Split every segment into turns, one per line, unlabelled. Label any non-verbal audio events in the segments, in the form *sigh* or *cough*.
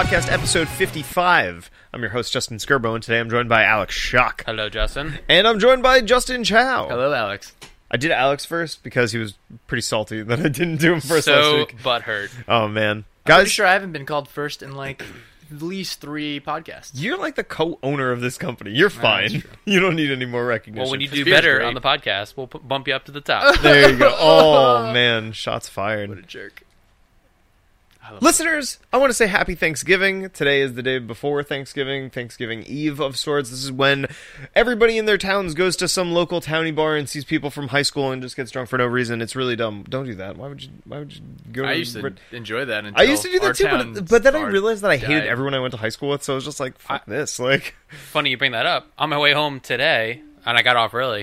Podcast, episode 55. I'm your host, Justin Skirbo, and today I'm joined by Alex Shock.
Hello, Justin.
And I'm joined by Justin Chow.
Hello, Alex.
I did Alex first because he was pretty salty *laughs* that I didn't do him first last
so
week.
butthurt.
Oh, man.
I'm
Guys,
pretty sure I haven't been called first in like at least three podcasts.
you're like the co owner of this company. You're fine.
that's true. *laughs*
You don't need any more recognition.
Well, when you do
beer's
better
great.
on the podcast, we'll p- bump you up to the top.
There you go. *laughs* Oh, man. Shots fired.
What a jerk. *sighs*
Listeners, I want to say happy Thanksgiving. Today is the day before Thanksgiving, Thanksgiving Eve of sorts. This is when everybody in their towns goes to some local towny bar and sees people from high school and just gets drunk for no reason. It's really dumb. Don't do that. Why would you? Why would you go?
I used to enjoy that.
I used to do that too, but, but then I realized that I hated
died.
everyone I went to high school with. So I was just like, "Fuck this!" *laughs* Like,
Funny you bring that up. On my way home today, and I got off early,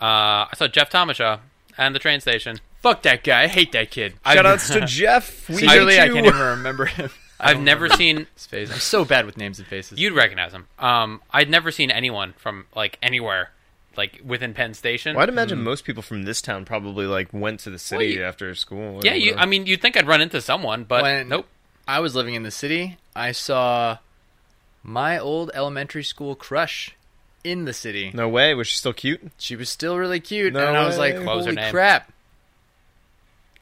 uh, I saw Jeff Tomashaw and the train station.
Fuck that guy. I hate that kid.
shout outs to *laughs* Jeff. We
Sincerely,
hate
I
you.
can't even remember *laughs* him. I
I've never seen.
his face. I'm so *laughs* bad with names and faces.
You'd recognize him. Um, I'd never seen anyone from like anywhere, like within Penn Station.
Well, I'd imagine most people from this town probably like went to the city
you-
after school. or
yeah, you.
whatever.
I mean, you'd think I'd run into someone, but
When-
nope.
I was living in the city. I saw my old elementary school crush in the city.
no way. Was she still cute?
She was still really cute,
No
and I was like,
way.
What was her
"Holy
name?
crap!"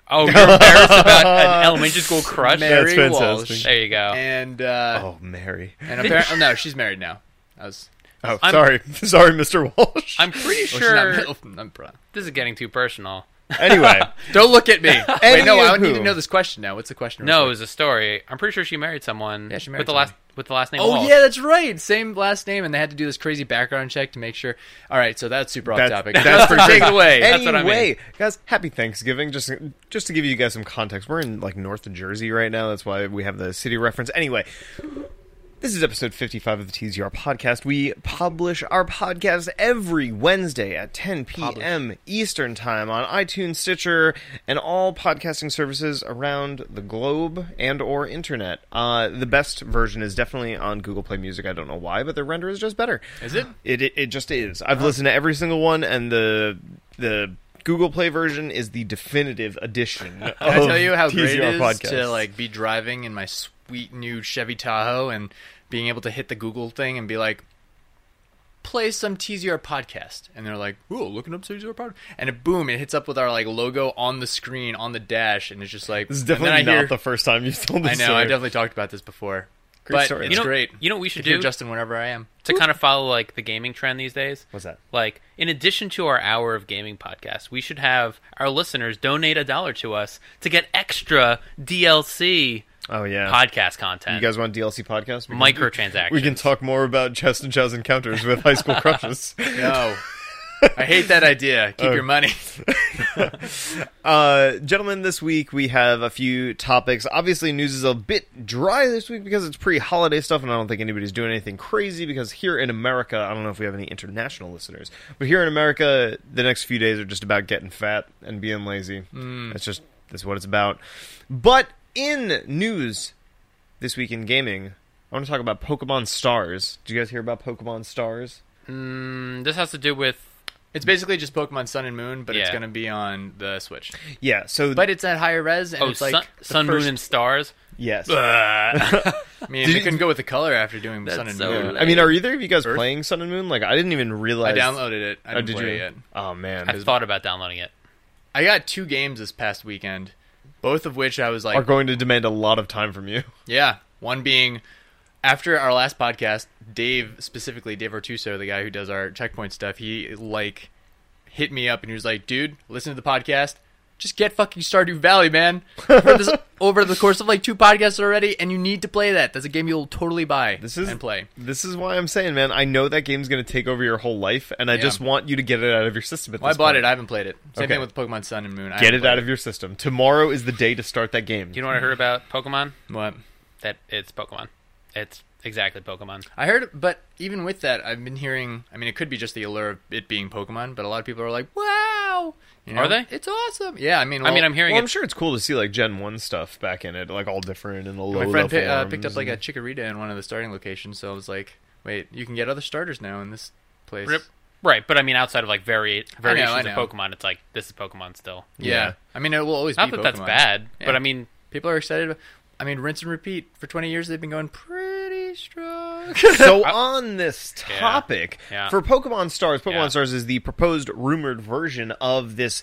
Oh, you're embarrassed about an *laughs* elementary school crush?
Mary
That's
Walsh.
fantastic.
There you go.
And uh,
Oh, Mary.
and apparently, no, she's married now. I was.
Oh,
I'm-
sorry, *laughs* sorry, Mr. Walsh.
I'm pretty
well, she's
sure
not- *laughs* I'm pro-
this is getting too personal.
Anyway, *laughs*
Don't look at me. Wait, no, I need to know this question now. What's the question?
No, it was a story. I'm pretty sure she married someone.
Yeah, she married
with the last with the last name.
Oh
Walsh.
yeah, that's right. Same last name, and they had to do this crazy background check to make sure. All right, so that's super off
that's,
topic.
that's pretty
Take it away.
Anyway,
That's what I mean.
guys, happy Thanksgiving. Just just to give you guys some context, we're in like North Jersey right now. That's why we have the city reference. Anyway. This is episode 55 of the TZR podcast. We publish our podcast every Wednesday at 10 p.m. Eastern Time on iTunes, Stitcher, and all podcasting services around the globe and or internet. Uh, the best version is definitely on Google Play Music. I don't know why, but the render is just better.
Is it?
It it, it just is. I've listened to every single one, and the the Google Play version is the definitive edition.
Can I tell you how great it is
podcast.
to like be driving in my sweet new Chevy Tahoe and being able to hit the Google thing and be like, play some TZR podcast, and they're like, "Ooh, looking up TZR podcast," and it, boom, it hits up with our like logo on the screen on the dash, and it's just like
This is definitely not
hear,
the first time you've told this
I know,
story.
I definitely talked about this before.
Great
but
story,
it's.
You know,
great.
You know what we should do
Justin whenever I am.
to kind of follow like the gaming trend these days?
What's that?
Like, in addition to our hour of gaming podcast, we should have our listeners donate a dollar to us to get extra DLC
Oh yeah.
podcast content.
You guys want DLC podcast? We can-
microtransactions.
We can talk more about Justin Chow's encounters with high school crushes. *laughs*
No, I hate that idea. Keep
Oh.
your money. *laughs*
Uh, gentlemen, this week we have a few topics. Obviously, news is a bit dry this week because it's pre-holiday stuff, and I don't think anybody's doing anything crazy. Because here in America, I don't know if we have any international listeners, but here in America, the next few days are just about getting fat and being lazy. That's just that's what it's about. But in news this week in gaming, I want to talk about Pokemon Stars. Did you guys hear about Pokemon Stars?
Mm, this has to do with
It's basically just Pokemon Sun and Moon, but it's
Yeah.
going to be on the Switch.
Yeah. So,
But it's at higher res, and
oh,
it's like
sun,
the
sun
first-
moon, and stars.
yes. *laughs*
I mean,
Did
you
you-
couldn't go with the color after doing
That's
Sun and
so
Moon.
lame.
I mean, are either of you guys
Earth?
playing Sun and Moon? Like, I didn't even realize
I
realize.
downloaded it. I
Oh,
didn't
did
play
you?
it yet.
Oh man,
I thought about downloading it.
I got two games this past weekend, both of which I was like,
are going to demand a lot of time from you. *laughs*
yeah. One being after our last podcast, Dave specifically Dave Ortuso, the guy who does our checkpoint stuff, he like hit me up and he was like, "Dude, listen to the podcast." Just get fucking Stardew Valley, man. This *laughs* over the course of like two podcasts already, and you need to play that. That's a game you'll totally buy
This is
and play.
This is why I'm saying, man. I know that game's going to take over your whole life, and I
Yeah.
just want you to get it out of your system. At
Well, I bought
point.
it. I haven't played it. Same
Okay.
thing with Pokemon Sun and Moon. I
Get
haven't
it out of your system. Tomorrow is the day to start that game.
Do you know what I heard about Pokemon?
What?
That it's Pokemon. It's exactly Pokemon.
I heard, but even with that, I've been hearing. I mean, it could be just the allure of it being Pokemon, but a lot of people are like, "Wow, you know,
Are they?
It's awesome." Yeah, I mean,
I mean, I'm hearing
well,
it.
I'm sure it's cool to see like Gen One stuff back in it, like all different and the low
my friend
level
pi- uh, picked up like a Chikorita in one of the starting locations, so I was like, "Wait, you can get other starters now in this place."
Rip. Right, but I mean, outside of like vari- variations
I
of
know.
Pokemon, it's like this is Pokemon still.
Yeah.
Yeah.
I mean, it will always be.
Not
be
that that's bad,
Yeah.
but I mean,
People are excited. I mean, rinse and repeat. For 20 years, they've been going pretty strong. *laughs*
so on this topic,
Yeah.
for Pokemon Stars, Pokemon
Yeah.
Stars is the proposed rumored version of this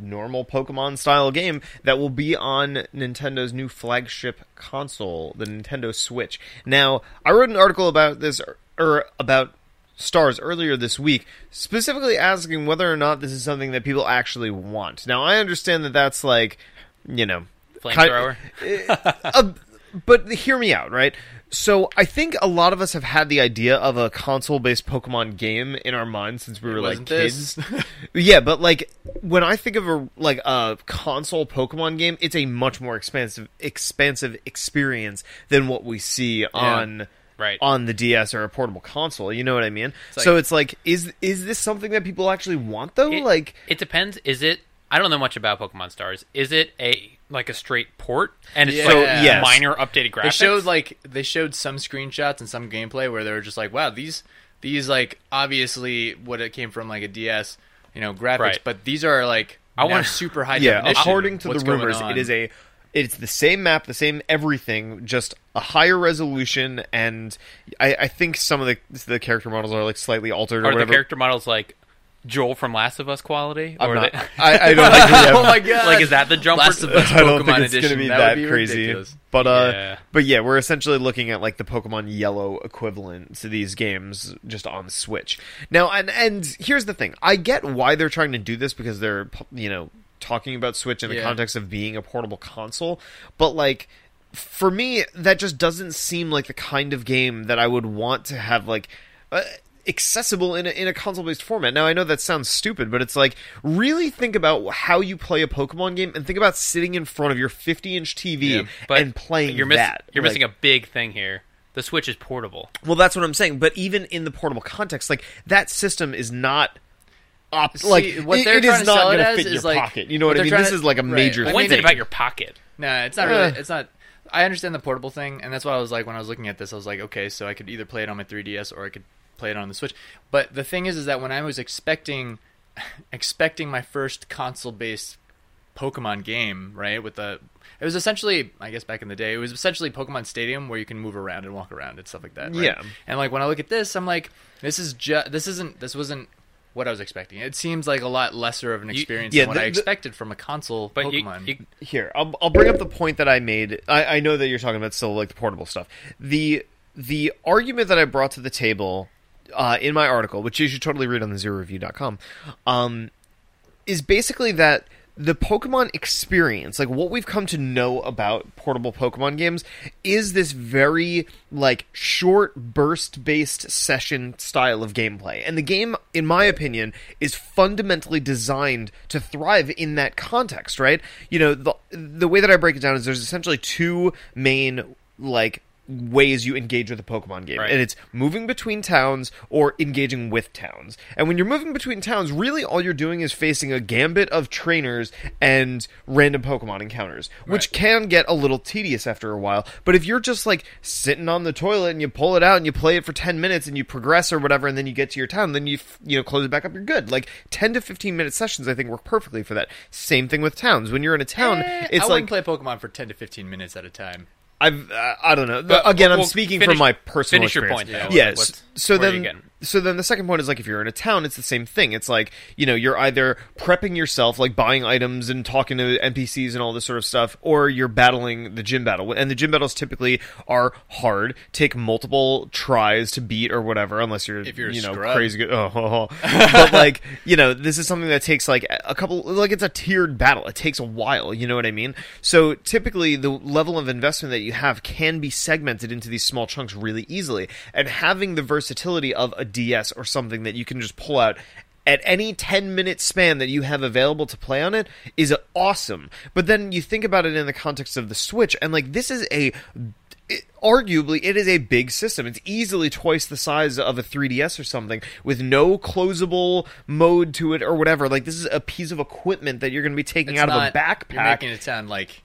normal Pokemon style game that will be on Nintendo's new flagship console, the Nintendo Switch. Now, I wrote an article about this or, or about Stars earlier this week, specifically asking whether or not this is something that people actually want. Now, I understand that that's like, you know,
Flamethrower? *laughs*
uh, but hear me out, right? So I think a lot of us have had the idea of a console-based Pokemon game in our minds since we were like kids. *laughs* yeah, but like when I think of a like a console Pokemon game, it's a much more expansive expansive experience than what we see on
Right.
on the DS or a portable console. You know what I mean?
like-
so it's like, is is this something that people actually want though?
It,
like,
it depends. Is it? I don't know much about Pokemon Stars. Is it a like a straight port and it's
Yeah.
like
So,
yes.
minor updated graphics?
They showed like they showed some screenshots and some gameplay where they were just like, wow, these these like obviously what it came from like a DS, you know, graphics,
Right.
but these are like
I
I
wanna- *laughs*
super high
yeah,
definition.
according to
What's
the rumors, it is a it's the same map, the same everything, just a higher resolution, and I, I think some of the the character models are like slightly altered or
Are the character models like Joel from Last of Us quality?
I'm
or
not,
they- *laughs*
I, I don't *laughs* think we have,
oh my god!
like is that the jumper?
Last of Us
I don't
Pokemon
think it's
edition.
gonna be
that,
that,
would be
crazy.
ridiculous.
But uh,
Yeah.
but yeah, we're essentially looking at like the Pokemon Yellow equivalent to these games just on Switch. Now, and and here's the thing: I get why they're trying to do this because they're you know talking about Switch in the
Yeah.
context of being a portable console, but like. For me, that just doesn't seem like the kind of game that I would want to have like uh, accessible in a, in a console based format. Now I know that sounds stupid, but it's like really think about how you play a Pokemon game and think about sitting in front of your 50 inch TV
Yeah,
but
and playing
you're missing
that.
you're
Like,
missing a big thing here. The Switch is portable.
well, that's what I'm saying. But even in the portable context, like that system is not. Op-
See,
like
what they're
it
trying
is
to
not going to fit in
is
your
like-
pocket. You know
what
what I mean? This
to-
is like a
right.
major
I
When's
thing.
it about your pocket?
No, it's not really.
Uh.
It's not. I understand the portable thing, and that's why I was like, when I was looking at this, I was like, okay, so I could either play it on my 3DS or I could play it on the Switch. But the thing is, is that when I was expecting, *laughs* expecting my first console-based Pokemon game, right, with the, it was essentially, I guess back in the day, it was essentially Pokemon Stadium where you can move around and walk around and stuff like that. Right?
Yeah.
And like when I look at this, I'm like, this is just, this isn't, this wasn't. What I was expecting. It seems like a lot lesser of an experience
yeah,
than what
the-
I
the-
expected from a console
But you,
Pokemon.
you,
here I'll, I'll bring up the point that i made I, I know that you're talking about still like the portable stuff the the argument that i brought to the table uh, in my article which you should totally read on the zeroreview.com um, is basically that the Pokemon experience, like what we've come to know about portable Pokemon games, is this very like short burst based session style of gameplay. And the game, in my opinion, is fundamentally designed to thrive in that context, right? You know, the the way that I break it down is there's essentially two main like ways you engage with a Pokemon game.
Right.
And it's moving between towns or engaging with towns. And when you're moving between towns, really all you're doing is facing a gambit of trainers and random Pokemon encounters, which
Right.
can get a little tedious after a while. But if you're just like sitting on the toilet and you pull it out and you play it for 10 minutes and you progress or whatever and then you get to your town, then you f- you know close it back up, you're good. Like 10 to 15 minute sessions I think work perfectly for that. Same thing with towns. When you're in a town,
Eh,
it's
I
like
play Pokemon for ten to fifteen minutes at a time.
I've uh, I don't know.
But-
Again, I'm speaking
finish-
from my personal
finish your
experience.
point, though. What's-
so
where are you
then,
getting?
So then the second point is like if you're in a town, it's the same thing. It's like you know you're either prepping yourself, like buying items and talking to NPCs and all this sort of stuff, or you're battling the gym battle. And the gym battles typically are hard, take multiple tries to beat or whatever, unless you're
If you're
you know
scrub.
crazy good. Oh, oh, oh. *laughs* but like you know this is something that takes like a couple like it's a tiered battle it takes a while you know what i mean so typically the level of investment that you have can be segmented into these small chunks really easily and having the versatility of a ds or something that you can just pull out at any 10 minute span that you have available to play on it is awesome. But then you think about it in the context of the switch and like this is a it, arguably it is a big system. It's easily twice the size of a 3ds or something with no closable mode to it or whatever. Like this is a piece of equipment that you're going to be taking
It's
out
not-
of a backpack
You're making it sound like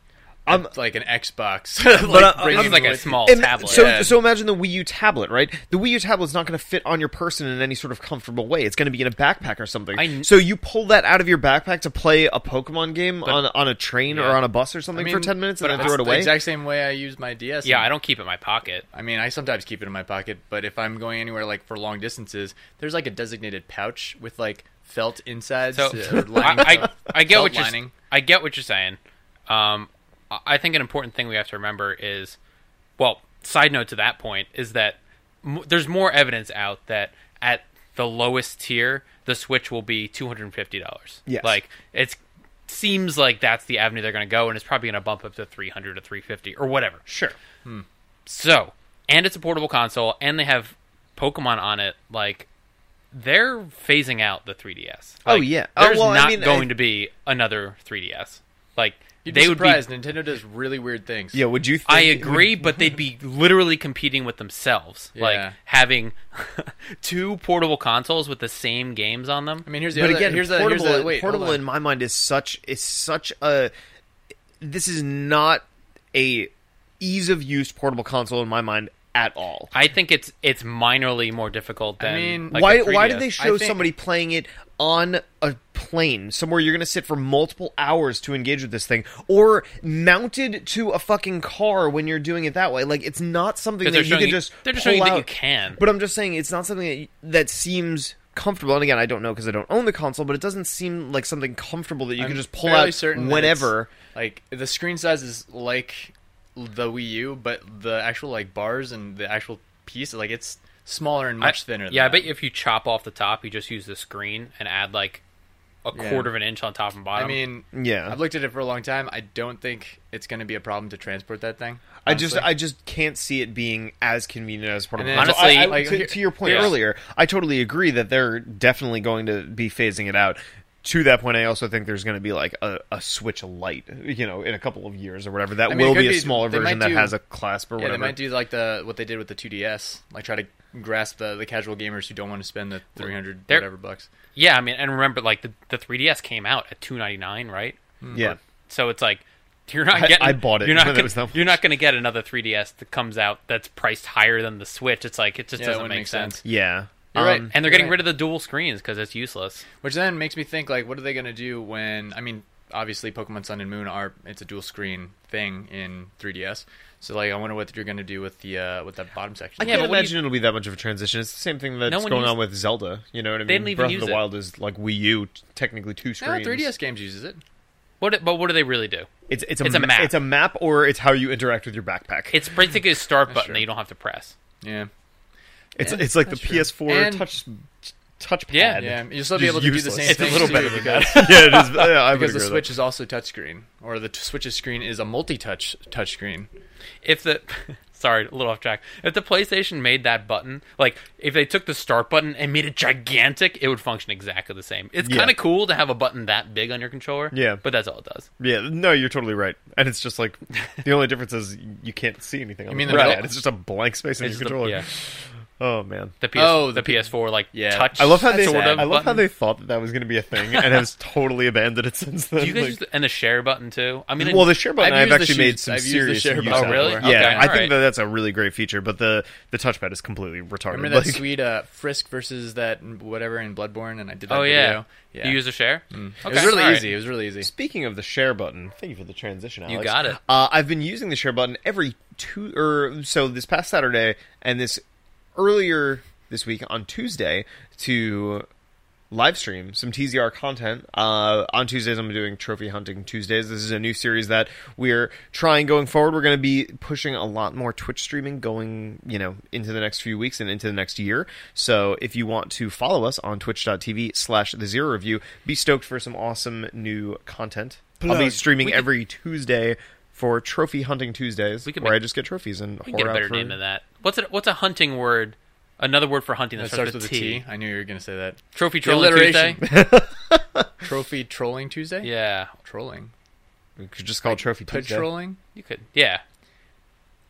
I'm-
like an Xbox. *laughs*
But,
like,
uh,
This is like a small tablet.
So,
Yeah.
so imagine the Wii U tablet, right? The Wii U tablet's not going to fit on your person in any sort of comfortable way. It's going to be in a backpack or something.
I
so you pull that out of your backpack to play a Pokemon game on on a train or on a bus or something
I
for ten minutes
but
and then throw it
the
away.
exact same way I use my DS.
yeah, I don't keep it in my pocket.
I mean, I sometimes keep it in my pocket, but if I'm going anywhere like for long distances, there's like a designated pouch with like felt insides.
So
uh, *laughs*
I, I, I get what you're
lining.
I get what you're saying. Um, I- I think an important thing we have to remember is, well, side note to that point is that m- there's more evidence out that at the lowest tier, the Switch will be two hundred and fifty dollars.
Yes.
like it seems like that's the avenue they're going to go, and it's probably going to bump up to three hundred to three fifty or whatever.
Sure. Hmm.
So, and it's a portable console, and they have Pokemon on it. Like, they're phasing out the 3DS.
Oh,
Like,
yeah. Oh,
there's
well, I
not
mean,
going
I-
to be another 3DS. Like,
You'd
they
be
would
surprised.
be.
Nintendo does really weird things.
Yeah. Would you? Think,
I agree, *laughs* but they'd be literally competing with themselves.
Yeah.
Like having *laughs* two portable consoles with the same games on them.
I mean, here's the
But
other.
again,
here's the,
portable,
here's the, wait,
portable in my mind is such is such a. This is not a ease of use portable console in my mind at all.
I think it's it's minorly more difficult than.
I mean,
like,
why why did they show
think-
somebody playing it on a plane somewhere you're going to sit for multiple hours to engage with this thing or mounted to a fucking car when you're doing it that way like it's not something that you can
you-
just
they're just
pull
showing you that
out.
you can.
but I'm just saying it's not something that, that seems comfortable and again I don't know because I don't own the console but it doesn't seem like something comfortable that you
I'm
can just pull
fairly
out
certain that
whenever
it's, Like the screen size is like the Wii U, but the actual like bars and the actual piece, like it's smaller and much
I-
thinner. Than
Yeah, I
that.
bet if you chop off the top, you just use the screen and add like a
Yeah.
quarter of an inch on top and bottom.
I mean,
yeah
I've looked at it for a long time. I don't think it's going to be a problem to transport that thing.
I just. I just can't see it being as convenient as portable.
And then-
console.
Honestly,
I- I-
like,
to, to your point
yeah.
earlier, I totally agree that they're definitely going to be phasing it out. To that point, I also think there's going to be like a, a Switch Lite, you know, in a couple of years or whatever. That
I mean,
will be a smaller
they
version
might
that has a clasp or
yeah,
whatever.
they might do like the what they did with the 2DS, like try to grasp the, the casual gamers who don't want to spend the 300
They're-
whatever bucks.
yeah, I mean, and remember, like the the 3DS came out at two ninety nine, right? Hmm.
yeah,
So it's like you're not getting.
I bought it
You're not
when
gonna,
was that. *laughs*
You're not going to get another 3DS that comes out that's priced higher than the Switch. It's like it just
Yeah,
doesn't
wouldn't
make
make
sense.
sense.
yeah.
You're right.
Um,
And they're getting
right.
rid of the dual screens because it's useless.
Which then makes me think like, what are they going to do when? I mean, obviously, Pokemon Sun and Moon are it's a dual screen thing in 3DS. So like, I wonder what you're going to do with the uh, with that bottom section.
I can't
but what do
imagine it'll be that much of a transition. It's the same thing that's
No
going
used-
on with Zelda. You know what I mean?
They didn't even
Breath
use
of the
it.
Wild is like Wii U, technically two screens.
No, 3DS games uses it.
What? But what do they really do?
It's it's a,
It's a map.
It's a map, or it's how you interact with your backpack.
It's basically a start button
true.
that you don't have to press.
Yeah,
It's
Yeah,
it's like the
true.
PS4
And-
touch touchpad.
Yeah,
yeah. You'll still be able to do the
useless.
same.
It's
a
thing
little better than
because, *laughs*
yeah, it is. Yeah, I
because the
agree with
Switch
that.
is also touchscreen, or the t- Switch's screen is a multi-touch touchscreen.
if the *laughs* sorry, a little off track. If the PlayStation made that button, like if they took the start button and made it gigantic, it would function exactly the same. It's
Yeah.
kind of cool to have a button that big on your controller.
Yeah.
but that's all it does.
Yeah, no, you're totally right. And it's just like the only difference is you can't see anything.
I mean
the
the
right.
middle-
It's just a blank space in your
the-
controller.
yeah,
Oh man,
the PS
oh,
the,
the
PS4 like
Yeah.
touch.
I love how they. I love how they thought that that was going to be a thing and has *laughs* totally abandoned it since then.
Do you guys
Like-
use the, and the share button too? I mean,
well, the share button
I've
I've, actually
shoes-
made some
I've
serious
share
use
button
Oh, really?
of.
Okay,
Yeah, I think
alright.
that that's a really great feature, but the the touchpad is completely retarded.
Remember that
Like,
sweet uh, Frisk versus that whatever in Bloodborne, and I did that
oh yeah.
video. Yeah,
you use the share.
it
Okay,
was really
alright.
easy. It was really easy.
Speaking of the share button, thank you for the transition. Alex.
You got it.
Uh, I've been using the share button every two or so this past Saturday and this earlier this week on Tuesday to live stream some TZR content. Uh, on Tuesdays, I'm doing Trophy Hunting Tuesdays. This is a new series that we're trying going forward. We're going to be pushing a lot more Twitch streaming going, you know, into the next few weeks and into the next year. So if you want to follow us on twitch.tv slash the zero review, be stoked for some awesome new content. I'll be streaming every Tuesday for Trophy Hunting Tuesdays,
We could
where
make-
I just get trophies and
We can get a better
for-
name than that. What's it? What's a hunting word? Another word for hunting that,
That starts with a
T.
T. I knew you were going to say that.
Trophy trolling. Tuesday. *laughs*
Trophy trolling Tuesday.
Yeah,
trolling.
We could just call it Trophy Tuesday.
Patrolling.
you could. Yeah,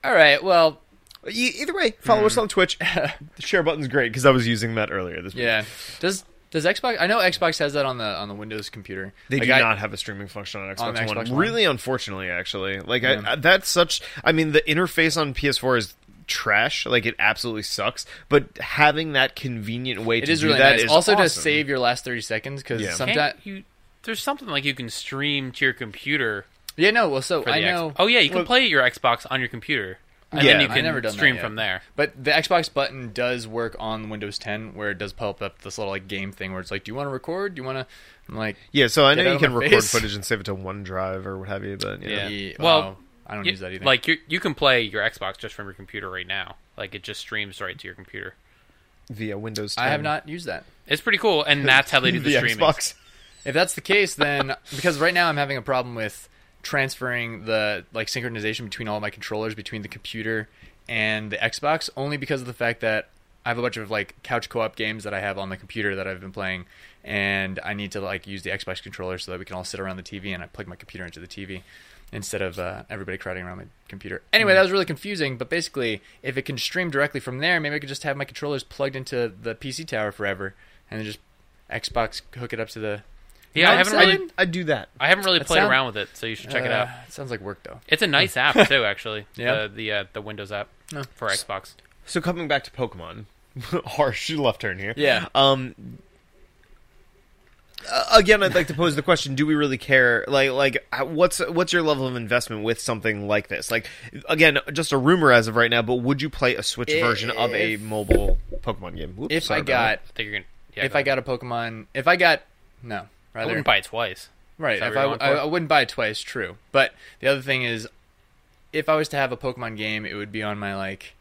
All right. Well,
Either way, follow
Hmm.
us on Twitch. *laughs* the share button's great because I was using that earlier this week.
yeah. Does Does Xbox? I know Xbox has that on the on the Windows computer.
They
Like,
do
I-
not have a streaming function on Xbox,
On the
One.
One?
Really, unfortunately, actually, like
Yeah.
I, that's such. I mean, the interface on PS4 is trash. Like it absolutely sucks. But having that convenient way
It
to
is
do
really
that
nice.
is
also to save your last thirty seconds because
Yeah.
Sometimes.
you, there's something like you can stream to your computer
Yeah, no. Well, so
I the
I
X-
know.
Oh yeah, you can
Well-
play your Xbox on your computer, and
Yeah,
then you
I've
can
never done that
stream from there.
But the Xbox button does work on Windows 10, where it does pop up this little like game thing where it's like, "Do you want to record? Do you want to?" I'm like,
Yeah, so I know you can record
face.
footage and save it to OneDrive or what have you. But yeah,
Yeah.
"Yeah,
Well,
wow, I don't
You-
use that either."
Like you, you can play your Xbox just from your computer right now. Like it just streams right to your computer.
via Windows. 10.
I have not used that.
It's pretty cool, and that's how they do *laughs* the,
the
streaming.
Xbox.
If that's the case, then because right now I'm having a problem with transferring the like synchronization between all my controllers between the computer and the Xbox, only because of the fact that I have a bunch of like couch co-op games that I have on the computer that I've been playing, and I need to like use the Xbox controller so that we can all sit around the TV and I plug my computer into the TV instead of uh, everybody crowding around my computer. Anyway, that was really confusing. But basically, if it can stream directly from there, maybe I could just have my controllers plugged into the PC tower forever, and then just Xbox hook it up to the
Yeah, I haven't really,
I'd, I'd do that.
I haven't really
That
played
sound-
around with it, so you should check it out.
Uh, It sounds like work though.
It's a nice *laughs* app too, actually.
Yeah?
the the, uh, the Windows app
No.
for Xbox.
So coming back to Pokemon, *laughs* harsh left turn here.
Yeah.
Um. uh, Again, I'd like to pose the question: Do we really care? Like, like, uh, what's what's your level of investment with something like this? Like, again, just a rumor as of right now, but would you play a Switch version of a mobile Pokemon game? Whoops,
If
sorry
I
about
got,
I think you're gonna. Yeah,
if
go
I
ahead.
got a Pokemon, if I got no,
I wouldn't buy it twice.
right. If I, I. I wouldn't buy it twice. True, but the other thing is, if I was to have a Pokemon game, it would be on my like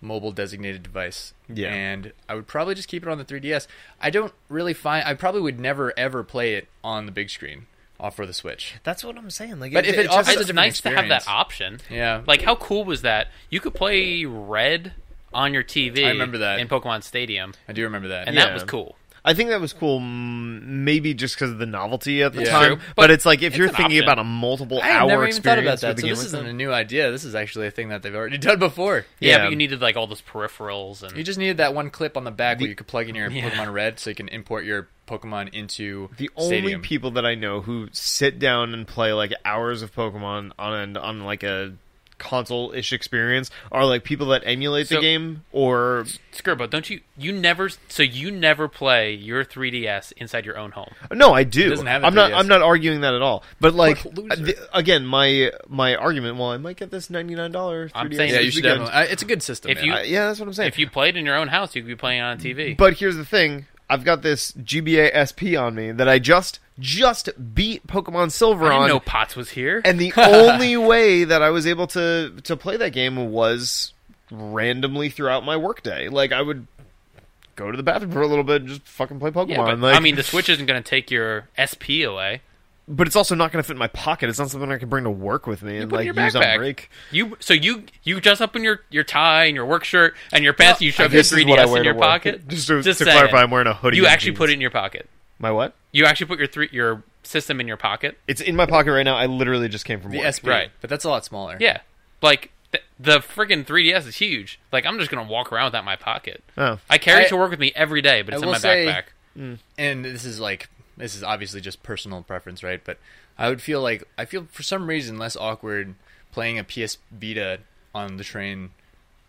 mobile designated device.
Yeah.
and I would probably just keep it on the 3DS. I don't really find. I probably would never ever play it on the big screen off for the Switch.
That's what I'm saying. Like,
But if it offers
just-
a
It's
different
nice to have that option.
Yeah,
Like, how cool was that? You could play Red on your TV.
I remember that.
in Pokemon Stadium,
I do remember that.
and
Yeah.
that was cool.
I think that was cool, maybe just because of the novelty at the
Yeah.
time.
True,
but,
but
it's like if
it's
you're thinking
option.
about a multiple
I had
hour
never even thought about that.
with
So this isn't
that.
a new idea. This is actually a thing that they've already done before.
Yeah,
Yeah.
but you needed like all those peripherals and
You just needed that one clip on the back
The-
where you could plug in your
Yeah.
Pokemon Red, so you can import your Pokemon into
The only people that I know who sit down and play like hours of Pokemon on an, on like a console ish experience are like people that emulate the game or
Skirbo, don't you? You never. So you never play your 3DS inside your own home.
no, I do.
doesn't have a
I'm not.
3DS.
I'm not arguing that at all. But like the- again, my my argument. Well, I might get this ninety nine dollar 3DS.
I'm saying-
Yeah, you should
weekend.
definitely. I- It's a good system.
If
man.
you-
Uh, yeah, that's what I'm saying.
If you played in your own house, you could be playing on TV.
But here's the thing: I've got this GBA SP on me that I just just beat Pokemon Silver
I didn't
on,
know Potts was here.
and the *laughs* only way that I was able to to play that game was randomly throughout my workday. Like I would go to the bathroom for a little bit and just fucking play Pokemon.
yeah, but,
like,
I mean, the Switch isn't going to take your SP away.
but it's also not going to fit in my pocket. It's not something I can bring to work with me and
put it in
like use on break.
You so you you dress up in your your tie and your work shirt and your pants. and you shove your
This is what I
3DS in your pocket. *laughs*
Just to, to
saying.
clarify, I'm wearing a hoodie.
You actually put it in your pocket.
My what?
You actually put your three your system in your pocket.
It's in my pocket right now. I literally just came from
the
work.
SP,
Right.
But that's a lot smaller.
Yeah, like th- the freaking 3DS is huge. Like I'm just gonna walk around with that in my pocket.
Oh.
I carry
I-
it to work with me every day, but it's
I
in
will
my
say-
backpack. Hmm.
and this is like this is obviously just personal preference, right? But I would feel like I feel for some reason less awkward playing a PS Vita on the train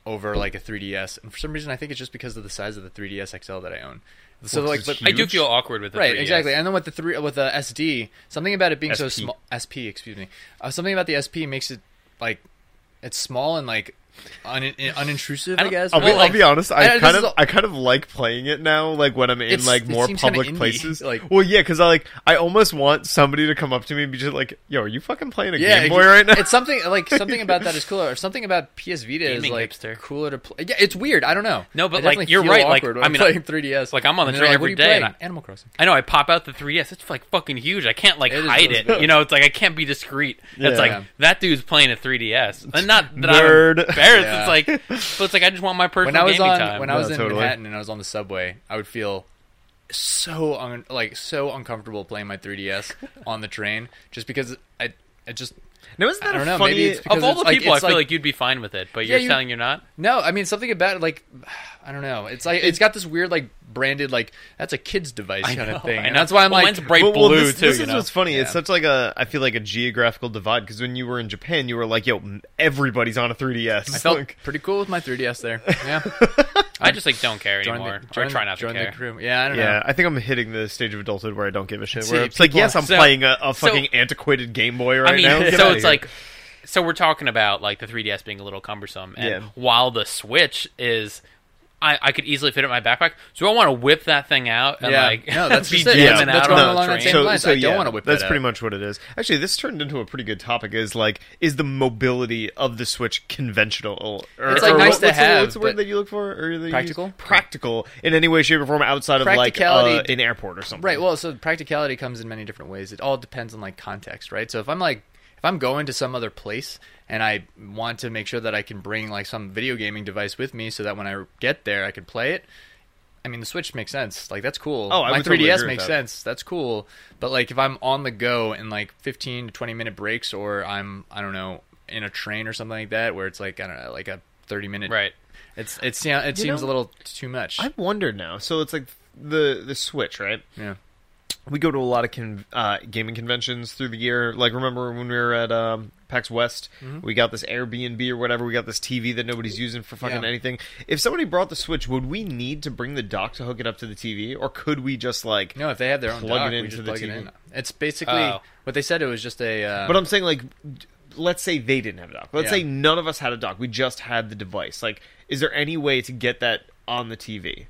over like a 3DS, and for some reason I think it's just because of the size of the 3DS XL that I own. So like, but,
I do feel awkward with the
right,
3DS.
exactly. And then with the three with the SD, something about it being so small. SP, excuse me. Uh, something about the SP makes it like it's small and like un- unintrusive.
I
I, guess.
I'll be,
Well,
I'll
like-
be honest.
I-
I, kind
is
of,
a-
I kind of like playing it now. Like when I'm in
It's-
like more public places.
like-
well, yeah, because I like, I almost want somebody to come up to me and be just like, "Yo, are you fucking playing a
yeah,
Game Boy right now?"
It's something like *laughs* something about that is cooler. Or something about PS Vita is like
hipster.
cooler to play. Yeah, it's weird. I don't know.
No, but,
I
like, you're right, like,
when
I
I'm
mean,
playing 3DS.
like, I'm on the
And
train
they're
every
"What
day? I-
Animal Crossing.
I know I pop out the 3DS. It's like fucking huge. I can't like
It is
hide it. You know, it's like I can't be discreet. It's like that dude's playing a 3DS. And not that I'm embarrassed.
Yeah.
It's like, but it's like I just want my personal
When I was
gaming
on
time.
when I was
No,
in
totally.
Manhattan and I was on the subway, I would feel so un- like so uncomfortable playing my 3DS on the train just because I it just
Now isn't that
I
a
know,
funny?
maybe it's because
Of all the
like-
people, I feel
like-
like you'd be fine with it, but
Yeah,
you're
you-
saying you're not.
No, I mean something about it, like *sighs* I don't know. It's like it's got this weird like branded like that's a kid's device
I
kind
know,
of thing. And that's why I'm
Well,
like
mine's bright
Well, well,
blue
this,
too.
this
you
is
know?
what's funny. It's such like a I feel like a geographical divide because when you were in Japan, you were like, "Yo, everybody's on a 3ds."
I felt *laughs*
Like,
pretty cool with my 3ds there. Yeah, *laughs*
I just like don't care
Join
anymore,
the, join
or try not to
join
care.
the crew. Yeah, I don't
yeah,
know.
I think I'm hitting the stage of adulthood where I don't give a shit.
See,
it's like,
people-
yes, I'm
so-
playing a, a
so-
fucking antiquated Game Boy right
I mean,
now. *laughs* Get
so
outta
it's
here.
like, so we're talking about like the 3DS being a little cumbersome, and
Yeah.
while the Switch is. I, I could easily fit it in my backpack. So I want to whip that thing out and
Yeah.
like
No, *laughs* that's
be
just it.
jamming
That's
out on
along
the
same lines. I don't wanna whip
That's
that
pretty
out.
much what it is. Actually, this turned into a pretty good topic. Is like, is the mobility of the Switch conventional? Or,
It's, like,
or
nice
what-
to
what's the-
have,
what's the word that you look for? Or?
Practical?
Practical in any way, shape, or form outside of like uh, an airport or something.
Right. Well, so practicality comes in many different ways. It all depends on like context, right? So if I'm like if I'm going to some other place and I want to make sure that I can bring like some video gaming device with me so that when I get there I can play it. I mean, the Switch makes sense. Like that's cool.
Oh, I
my 3DS
agree with
makes
that.
sense. That's cool. But like if I'm on the go in like 15 to 20 minute breaks or I'm I don't know in a train or something like that where it's like I don't know like a 30 minute
right.
It's it's yeah, it
You
seems
know,
a little too much.
I wonder now. So it's like the the Switch, right?
yeah.
we go to a lot of con- uh, gaming conventions through the year. Like, remember when we were at um, PAX West?
Mm-hmm.
We got this Airbnb or whatever. We got this TV that nobody's using for fucking
Yeah.
anything. If somebody brought the Switch, would we need to bring the dock to hook it up to the TV, or could we just like?
No, if they have their own
Plug it
dock, we
into the
plug it
TV.
in. It's basically
Oh.
what they said. It was just a. Uh,
But I'm saying like, let's say they didn't have a dock. Let's
Yeah.
say none of us had a dock. We just had the device. Like, is there any way to get that on the TV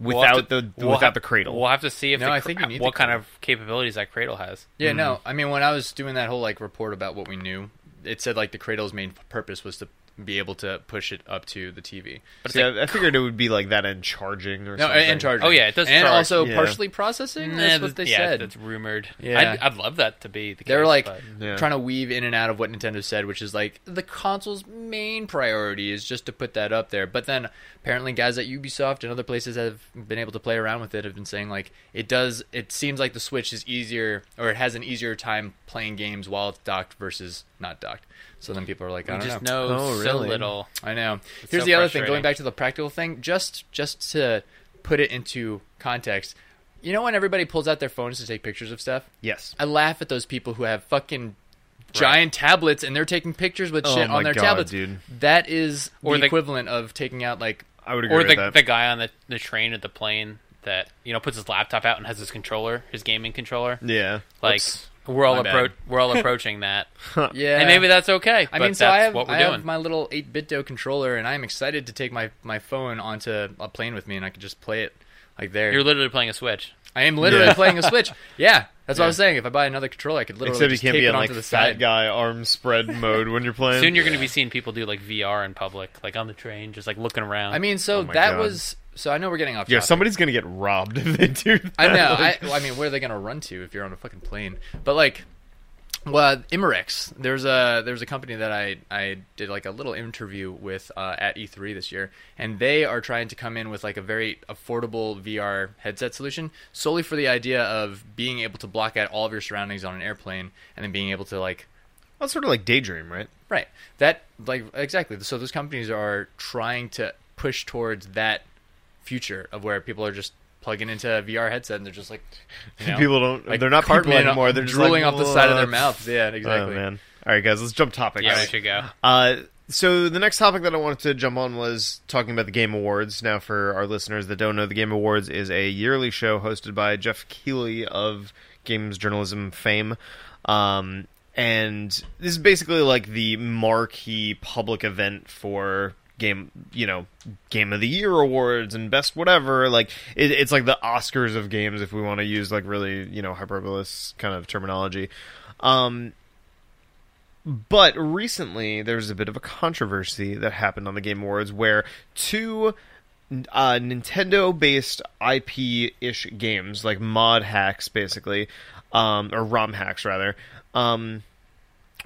We'll
without
to-
the
we'll
without
have-
the cradle?
We'll have to see if
No,
the
I think you need
what kind of capabilities that cradle has.
yeah,
Mm-hmm.
no. I mean, when I was doing that whole like report about what we knew, it said like the cradle's main purpose was to be able to push it up to the TV.
But
See,
like,
I, I figured it would be like that and charging or something.
No,
something.
and charging.
Oh, yeah, it does
and
charge.
also
Yeah.
partially processing.
Nah,
That's what they
yeah,
said.
That's rumored.
Yeah.
I'd, I'd love that to be the case.
They were like
but-
Yeah.
trying to weave in and out of what Nintendo said, which is like the console's main priority is just to put that up there. But then apparently, guys at Ubisoft and other places have been able to play around with it have been saying like it does. It seems like the Switch is easier, or it has an easier time playing games while it's docked versus not docked. So then people are like, I
we
don't
just
know.
know
Oh,
so
really?
little.
I know.
It's
Here's
so
the other thing. Going back to the practical thing, just just to put it into context. You know when everybody pulls out their phones to take pictures of stuff?
yes.
I laugh at those people who have fucking giant tablets and they're taking pictures with
Oh
shit
my
on their
God,
tablets.
dude.
That is
Or
the
the-
equivalent of taking out like
I would agree
Or
with
the,
that.
the guy on the, the train or the plane that you know puts his laptop out and has his controller, his gaming controller.
yeah.
Like
Oops.
We're all
My bad.
appro- we're all *laughs* approaching that,
yeah.
and maybe that's okay.
I
but
mean, so
that's
I have
what we're
I
doing.
have my little 8BitDo controller, and I'm excited to take my my phone onto a plane with me, and I can just play it like there.
You're literally playing a Switch.
I am literally
Yeah.
playing a Switch. *laughs* Yeah, that's what I was saying. If I buy another controller, I could literally
Except you can't
tape
be
it
in
onto
like
the
fat guy arm spread *laughs* mode when you're playing.
Soon you're going to be seeing people do like VR in public, like on the train, just like looking around.
I mean, so
Oh
that
God.
was. So I know we're getting off.
yeah,
topic.
somebody's gonna get robbed if they do. That.
I know. I, well, I mean, where are they going to run to if you're on a fucking plane? But like, well, Imarex. There's a there's a company that I I did like a little interview with uh, at E3 this year, and they are trying to come in with like a very affordable VR headset solution, solely for the idea of being able to block out all of your surroundings on an airplane, and then being able to like
it's sort of like daydream, right?
Right. That like exactly. So those companies are trying to push towards that future of where people are just plugging into a VR headset and they're just like you *laughs* know,
people don't.
like
they're not people
Cartman
anymore. They're just
drooling
like,
off the side of their
"What?"
mouths. Yeah, exactly.
Oh man! All right, guys, let's jump topics.
yeah, we should go.
Uh, so the next topic that I wanted to jump on was talking about the Game Awards. Now, for our listeners that don't know, the Game Awards is a yearly show hosted by Geoff Keighley of games journalism fame. Um, and this is basically like the marquee public event for game, you know, Game of the Year awards and best whatever. Like it, it's like the Oscars of games, if we want to use like really, you know, hyperbolous kind of terminology. Um, but recently, there's a bit of a controversy that happened on the Game Awards where two uh, Nintendo-based IP-ish games, like mod hacks, basically, um, or ROM hacks rather, um,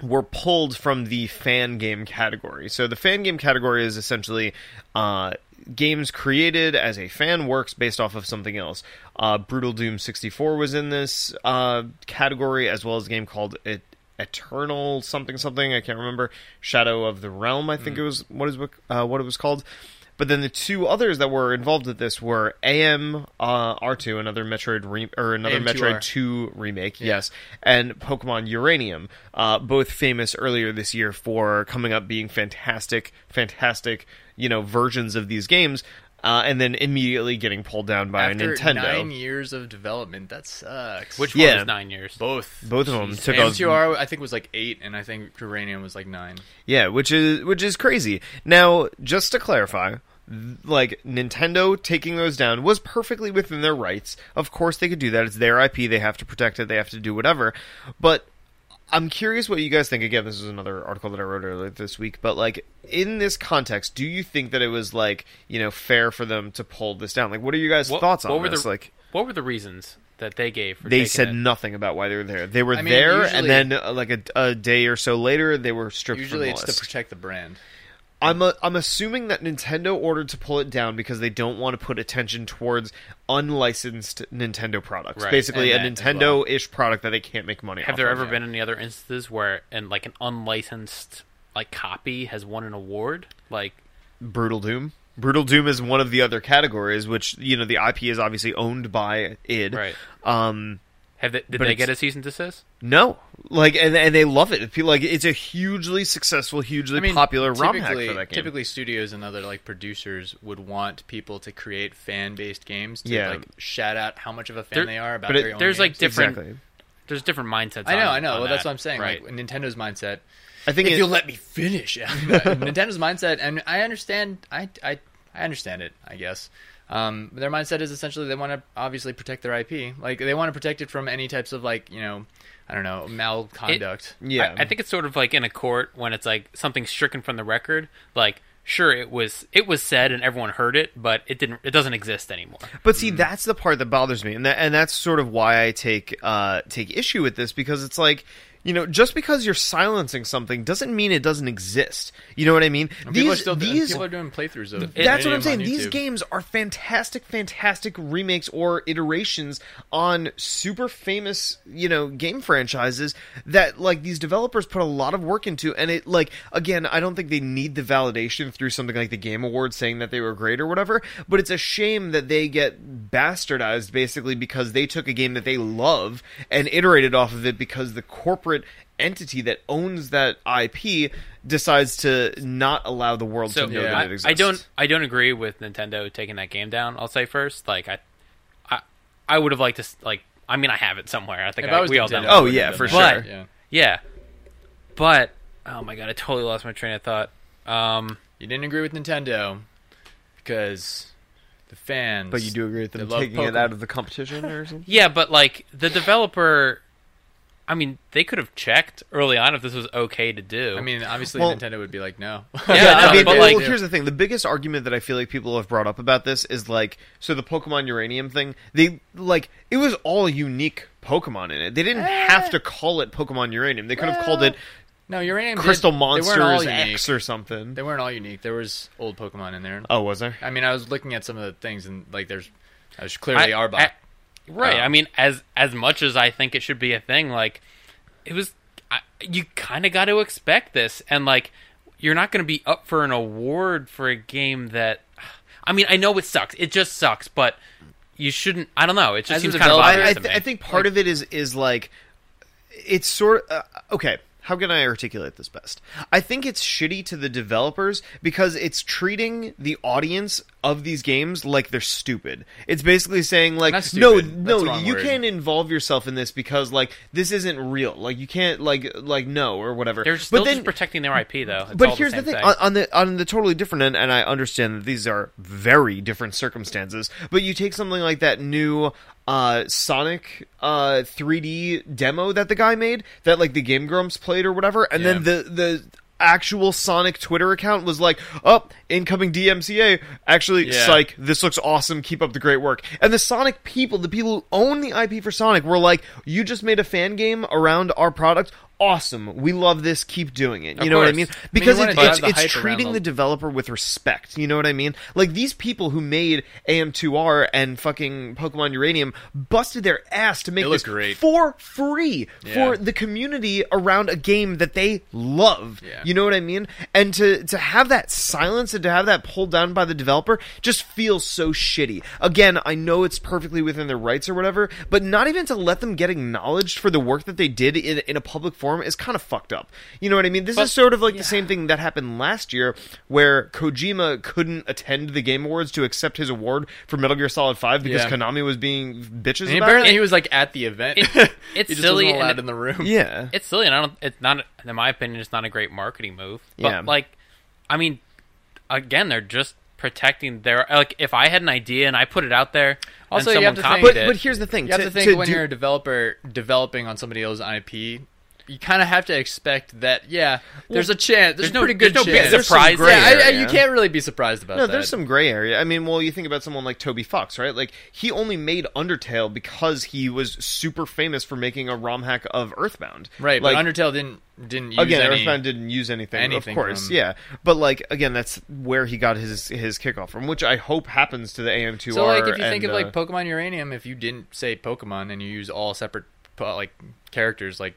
were pulled from the fan game category. So the fan game category is essentially uh, games created as a fan works based off of something else. Uh, Brutal Doom 64 was in this uh, category, as well as a game called it. Eternal something something. I can't remember. Shadow of the Realm. I think it was what is uh, what it was called. But then the two others that were involved with this were AM uh, R2, another Metroid re- or another
AM2R.
Metroid 2 remake, yes, and Pokemon Uranium, uh, both famous earlier this year for coming up being fantastic, fantastic, you know, versions of these games, uh, and then immediately getting pulled down by
After
Nintendo.
nine years of development, that sucks.
Which
Yeah.
was nine years?
both
Both of them
Jeez.
took us-
AM2R I think was like eight, and I think Uranium was like nine.
Yeah, which is which is crazy. Now, just to clarify, like Nintendo taking those down was perfectly within their rights. Of course, they could do that. It's their IP. They have to protect it. They have to do whatever. But I'm curious what you guys think. Again, this is another article that I wrote earlier this week. But like in this context, do you think that it was like you know fair for them to pull this down? Like, what are you guys'
What-
thoughts
what
on
were
this?
the-
like.
What were the reasons that they gave for
They said
it?
nothing about why they were there. They were
I mean,
there,
usually-
and then uh, like a, a day or so later, they were stripped
Usually,
from
it's
the
to protect the brand.
I'm a, I'm assuming that Nintendo ordered to pull it down because they don't want to put attention towards unlicensed Nintendo products.
Right.
Basically, a
And as
Nintendo-ish product that they can't make money.
Have there ever been any other instances where, and like an unlicensed like copy has won an award? Like,
Brutal Doom? Brutal Doom is one of the other categories, which you know the IP is obviously owned by id.
right?
Um,
Have they, did
But
they get a cease and desist?
no, like and and they love it. People like it's a hugely successful, hugely popular ROM hack
typically,
for that game.
typically studios and other like producers would want people to create fan-based games to
Yeah.
like shout out how much of a fan
There-
they are about
but it-
their own
there's, like, different-
exactly.
There's different mindsets.
I know,
on-
I know.
on
Well, that's
that.
what I'm saying.
Right.
Like Nintendo's mindset.
I think
if
it-
you'll let me finish, *laughs* *laughs* Nintendo's mindset, and I understand. I, I, I understand it. I guess. Um, their mindset is essentially they want to obviously protect their IP. Like they want to protect it from any types of like you know, I don't know, malconduct.
yeah,
I, I think it's sort of like in a court when it's like something stricken from the record. Like, sure, it was it was said and everyone heard it, but it didn't. It doesn't exist anymore.
But see, that's the part that bothers me, and that, and that's sort of why I take uh, take issue with this because it's like. You know, just because you're silencing something doesn't mean it doesn't exist. You know what I mean?
And people are
These,
still
these,
people are doing playthroughs of.
that's what I'm saying. These games are fantastic, fantastic remakes or iterations on super famous, you know, game franchises that like these developers put a lot of work into. And it like again, I don't think they need the validation through something like the Game Awards saying that they were great or whatever. But it's a shame that they get bastardized basically because they took a game that they love and iterated off of it because the corporate entity that owns that IP decides to not allow the world
So
to know
yeah,
that
I,
it exists.
I don't I don't agree with Nintendo taking that game down. I'll say first, like I I, I would have liked to like I mean I have it somewhere. I think I,
I was
we all
Nintendo,
done.
I
Oh, yeah, for
done that.
sure.
Yeah.
Yeah, but oh my god, I totally lost my train of thought. Um,
You didn't agree with Nintendo because the fans.
But you do agree with them
they love
taking it out of the competition or something?
yeah, but like the developer, I mean, they could have checked early on if this was okay to do.
I mean, obviously
Well-
Nintendo would be like, no. *laughs*
Yeah,
Yeah,
no,
I mean,
but,
well,
like-
here's the thing: the biggest argument that I feel like people have brought up about this is like, so the Pokemon Uranium thing. They like it was all unique Pokemon in it. They didn't eh. have to call it Pokemon Uranium. They could have called it
no, Uranium.
Crystal
they
Monsters. X or something.
They weren't all unique. There was old Pokemon in there.
Oh, was there?
I mean, I was looking at some of the things, and like, there's, there's clearly
I-
Arbok.
I- right.
Um,
I mean, as as much as I think it should be a thing, like it was, I, you kind of got to expect this, and like you're not going to be up for an award for a game that. I mean, I know it sucks. It just sucks, but you shouldn't. I don't know. It just seems kind of
developer-
obvious
I, I, th- I think part of it is is like it's sort of uh, okay. How can I articulate this best? I think it's shitty to the developers because it's treating the audience of these games like they're stupid. It's basically saying like, no. No, you
word.
can't involve yourself in this because like this isn't real. Like you can't like like no or whatever.
They're still
but then
just protecting their IP, though. It's
but here's
the,
thing on, on the on the totally different end, and I understand that these are very different circumstances. But you take something like that new uh, Sonic uh, 3D demo that the guy made, that like the Game Grumps played or whatever, and then the the actual Sonic Twitter account was like, "Up, oh, incoming DMCA. Actually,
Yeah.
psych, this looks awesome. Keep up the great work." And the Sonic people, the people who own the IP for Sonic, were like, "You just made a fan game around our product." Awesome. We love this. Keep doing it. You
Of
know what I
course.
mean?
I mean,
Because it, it's,
the
it's treating
the-
developer with respect. You know what I mean? Like these people who made AM2R and fucking Pokemon Uranium busted their ass to make
It
this
great.
for free
Yeah.
for the community around a game that they love.
Yeah.
You know what I mean? And to to have that silence and to have that pulled down by the developer just feels so shitty. Again, I know it's perfectly within their rights or whatever, but not even to let them get acknowledged for the work that they did in, in a public forum is kind of fucked up. You know what I mean? This
But-
is sort of like the same thing that happened last year where Kojima couldn't attend the Game Awards to accept his award for Metal Gear Solid 5 because
Yeah.
Konami was being bitches
And
about
apparently
it.
he was like at the event.
It- *laughs*
he
it's
just
silly
wasn't
and it-
in the room.
Yeah.
it's silly, and I don't. It's not, in my opinion, it's not a great marketing move. But
Yeah.
like, I mean, again, they're just protecting their. Like, if I had an idea and I put it out there,
Also, you have
someone
to think-
copied
but
it,
but here's the thing.
You have
to,
to think
to
when
do-
you're a developer developing on somebody else's IP, you kind of have to expect that. Yeah, there's a chance. There's,
there's no-
pretty good
there's no
chance.
big
There's some
surprise
gray
yeah, I, I, you can't really be surprised about
No,
that.
there's some gray area. I mean, well, you think about someone like Toby Fox, right? Like he only made Undertale because he was super famous for making a ROM hack of Earthbound.
right,
Like,
but Undertale didn't didn't use
again,
any.
Earthbound didn't use anything,
anything
of course,
from-
yeah. But like again, that's where he got his his kickoff from, which I hope happens to the AM2R.
So like if you
and,
think of
uh,
like Pokemon Uranium, if you didn't say Pokemon and you use all separate like characters, like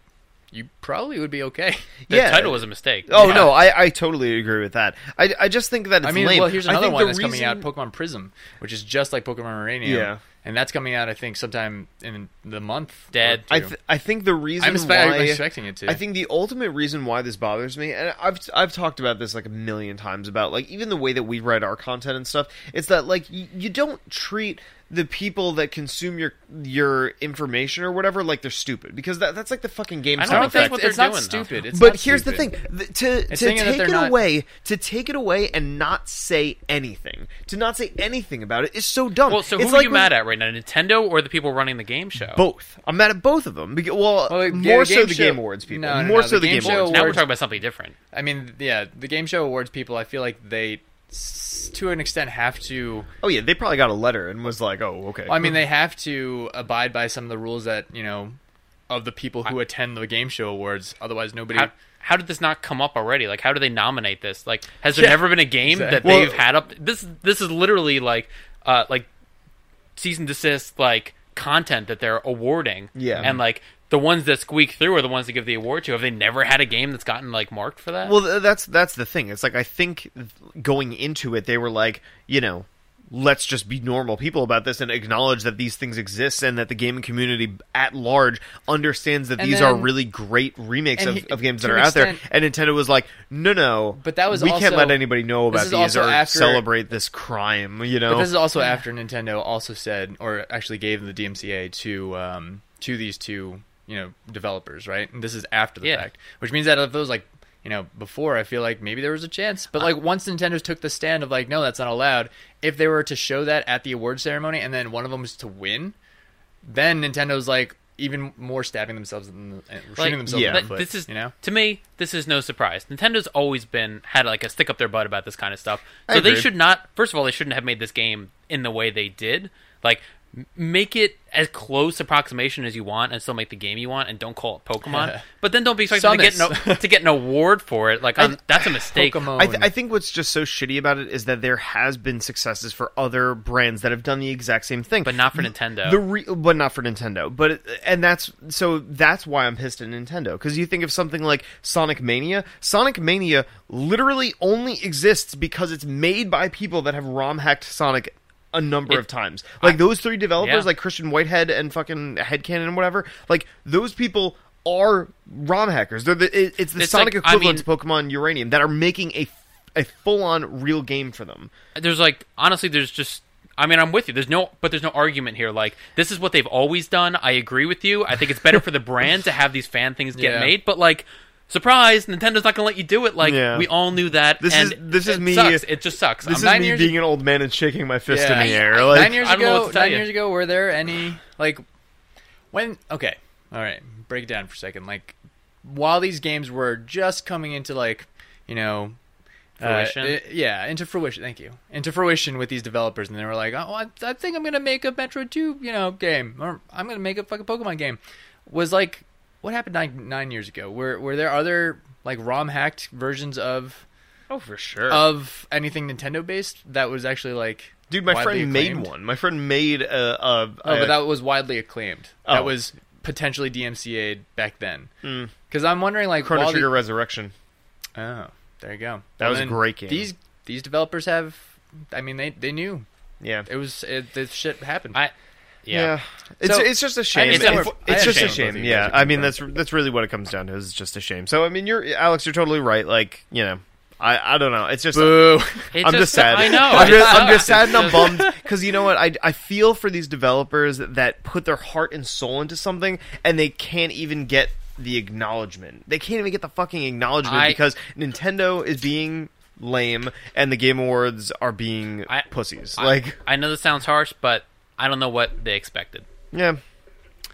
you probably would be okay. *laughs*
the
yeah.
title was a mistake.
Oh
Yeah.
no, I, I totally agree with that. I, I just think that it's
I mean,
lame.
well, here's another one
the
that's coming out, Pokemon Prism, which is just like Pokemon Uranium.
Yeah.
and that's coming out, I think, sometime in the month. or
Dead.
I th- I think the reason
I'm, expe-
why
I'm expecting it to.
I think the ultimate reason why this bothers me, and I've I've talked about this like a million times about like even the way that we write our content and stuff, it's that like y- you don't treat the people that consume your your information or whatever like they're stupid because that, that's like the fucking game
I
sound
don't
don't
think
effect.
what they're
it's not
doing, though.
stupid. It's
but
not
here's the thing: th- to
It's
to take it
not-
away, to take it away and not say anything, to not say anything about it is so dumb.
Well, so who
it's
are
like
you
when-
mad at right now? Nintendo or the people running the game show?
Both. I'm mad at both of them. Because, well,
Well, the-
more
the
so
game
the
show-
Game Awards people.
No, no,
more
no,
so
the
the
game
Game
show
Awards.
now we're talking about something different.
I mean, yeah, the game show awards people. I feel like they, s- to an extent, have to.
Oh yeah, they probably got a letter and was like, "Oh, okay."
I mean, they have to abide by some of the rules that you know of the people who attend the game show awards. Otherwise, nobody.
How, how did this not come up already? Like, how do they nominate this? Like, has there
Yeah,
never been a game that
exactly.
they've
Well-
had up? This this is literally like, uh, like season and desist like content that they're awarding.
Yeah.
and like the ones that squeak through are the ones that give the award to. Have they never had a game that's gotten like marked for that?
well, that's that's the thing. It's like I think going into it, they were like, you know, let's just be normal people about this and acknowledge that these things exist and that the gaming community at large understands that
And
these are really great remakes of,
he-
of games that are
an
out there. And Nintendo was like, no, no,
But that was
we can't let anybody know about these or
after-
celebrate this crime. You know,
But this is also after Nintendo also said, or actually gave the DMCA to um, to these two, you know, developers, right? And this is after the
Yeah.
fact, which means that if it was like, you know, before, I feel like maybe there was a chance. But like once Nintendo took the stand of like, no, that's not allowed. If they were to show that at the award ceremony, and then one of them was to win, then Nintendo's like even more stabbing themselves in the, shooting
Like,
themselves
yeah.
in the foot.
this is
you know.
to me, this is no surprise. Nintendo's always been had like a stick up their butt about this kind of stuff. So they should not. First of all, they shouldn't have made this game in the way they did. Like, make it as close approximation as you want, and still make the game you want, and don't call it Pokemon. *laughs* but then don't be expected to get no to get an award for it. Like, um, that's a mistake.
Pokemon.
I, th- I think what's just so shitty about it is that there has been successes for other brands that have done the exact same thing,
But not for Nintendo.
The re- but not for Nintendo. But it- and that's so that's why I'm pissed at Nintendo because you think of something like Sonic Mania. Sonic Mania literally only exists because it's made by people that have ROM hacked Sonic a number
It-
of times. Like those three developers,
Yeah.
like Christian Whitehead and fucking Headcannon and whatever. Like those people are ROM hackers. They're the, it, it's the
It's
Sonic
like- I
equivalent
mean-
to Pokemon Uranium that are making a a full on real game for them.
there's like honestly there's just I mean I'm with you. There's no but there's no argument here. Like this is what they've always done. I agree with you. I think it's better for the *laughs* brand to have these fan things get
Yeah.
made, but like surprise, Nintendo's not going to let you do it. Like
Yeah.
we all knew that.
This
and
is- this is
it
me-
Sucks. It just sucks.
This
I'm
is me
years-
being an old man and shaking my fist
Yeah.
in the air. Like,
nine years
I don't know
ago,
what to tell
nine
you.
years ago, were there any like when? Okay, all right, break it down for a second. Like while these games were just coming into like you know. uh,
Fruition?
uh, yeah, into fruition. Thank you. Into fruition with these developers, and they were like, "Oh, I, I think I'm gonna make a Metroid Two, you know, game, or I'm gonna make a fucking Pokemon game." Was like what happened nine nine years ago? Were were there other like ROM hacked versions of
Oh, for sure.
of anything Nintendo based that was actually like
Dude, my friend made one. My friend made a. a,
Oh,
a-
but that was widely acclaimed.
Oh.
That was potentially DMCA'd back then.
Mm.
Because I'm wondering, like,
Chrono
while the-
Resurrection.
oh, there you go.
That was a great game.
These these developers have, I mean, they they knew
Yeah.
it was it, this shit happened.
I yeah.
It's
So,
it's just a shame.
It's
It's,
unfor-
it's
I
just a
understand
both
shame.
of you guys
Yeah.
are
I mean that's that's really what it comes down to. Is just a shame. So I mean, you're Alex. You're totally right. Like you know, I I don't know. It's just.
It's
I'm just sad.
I know.
I'm
it
just, I'm
sucks.
just *laughs* sad and I'm
It's
bummed because you know what? I I feel for these developers that put their heart and soul into something and they can't even get the acknowledgement. They can't even get the fucking acknowledgement
I-
because Nintendo is being lame and the Game Awards are being
I-
pussies.
I-
like,
I know this sounds harsh, but I don't know what they expected.
yeah.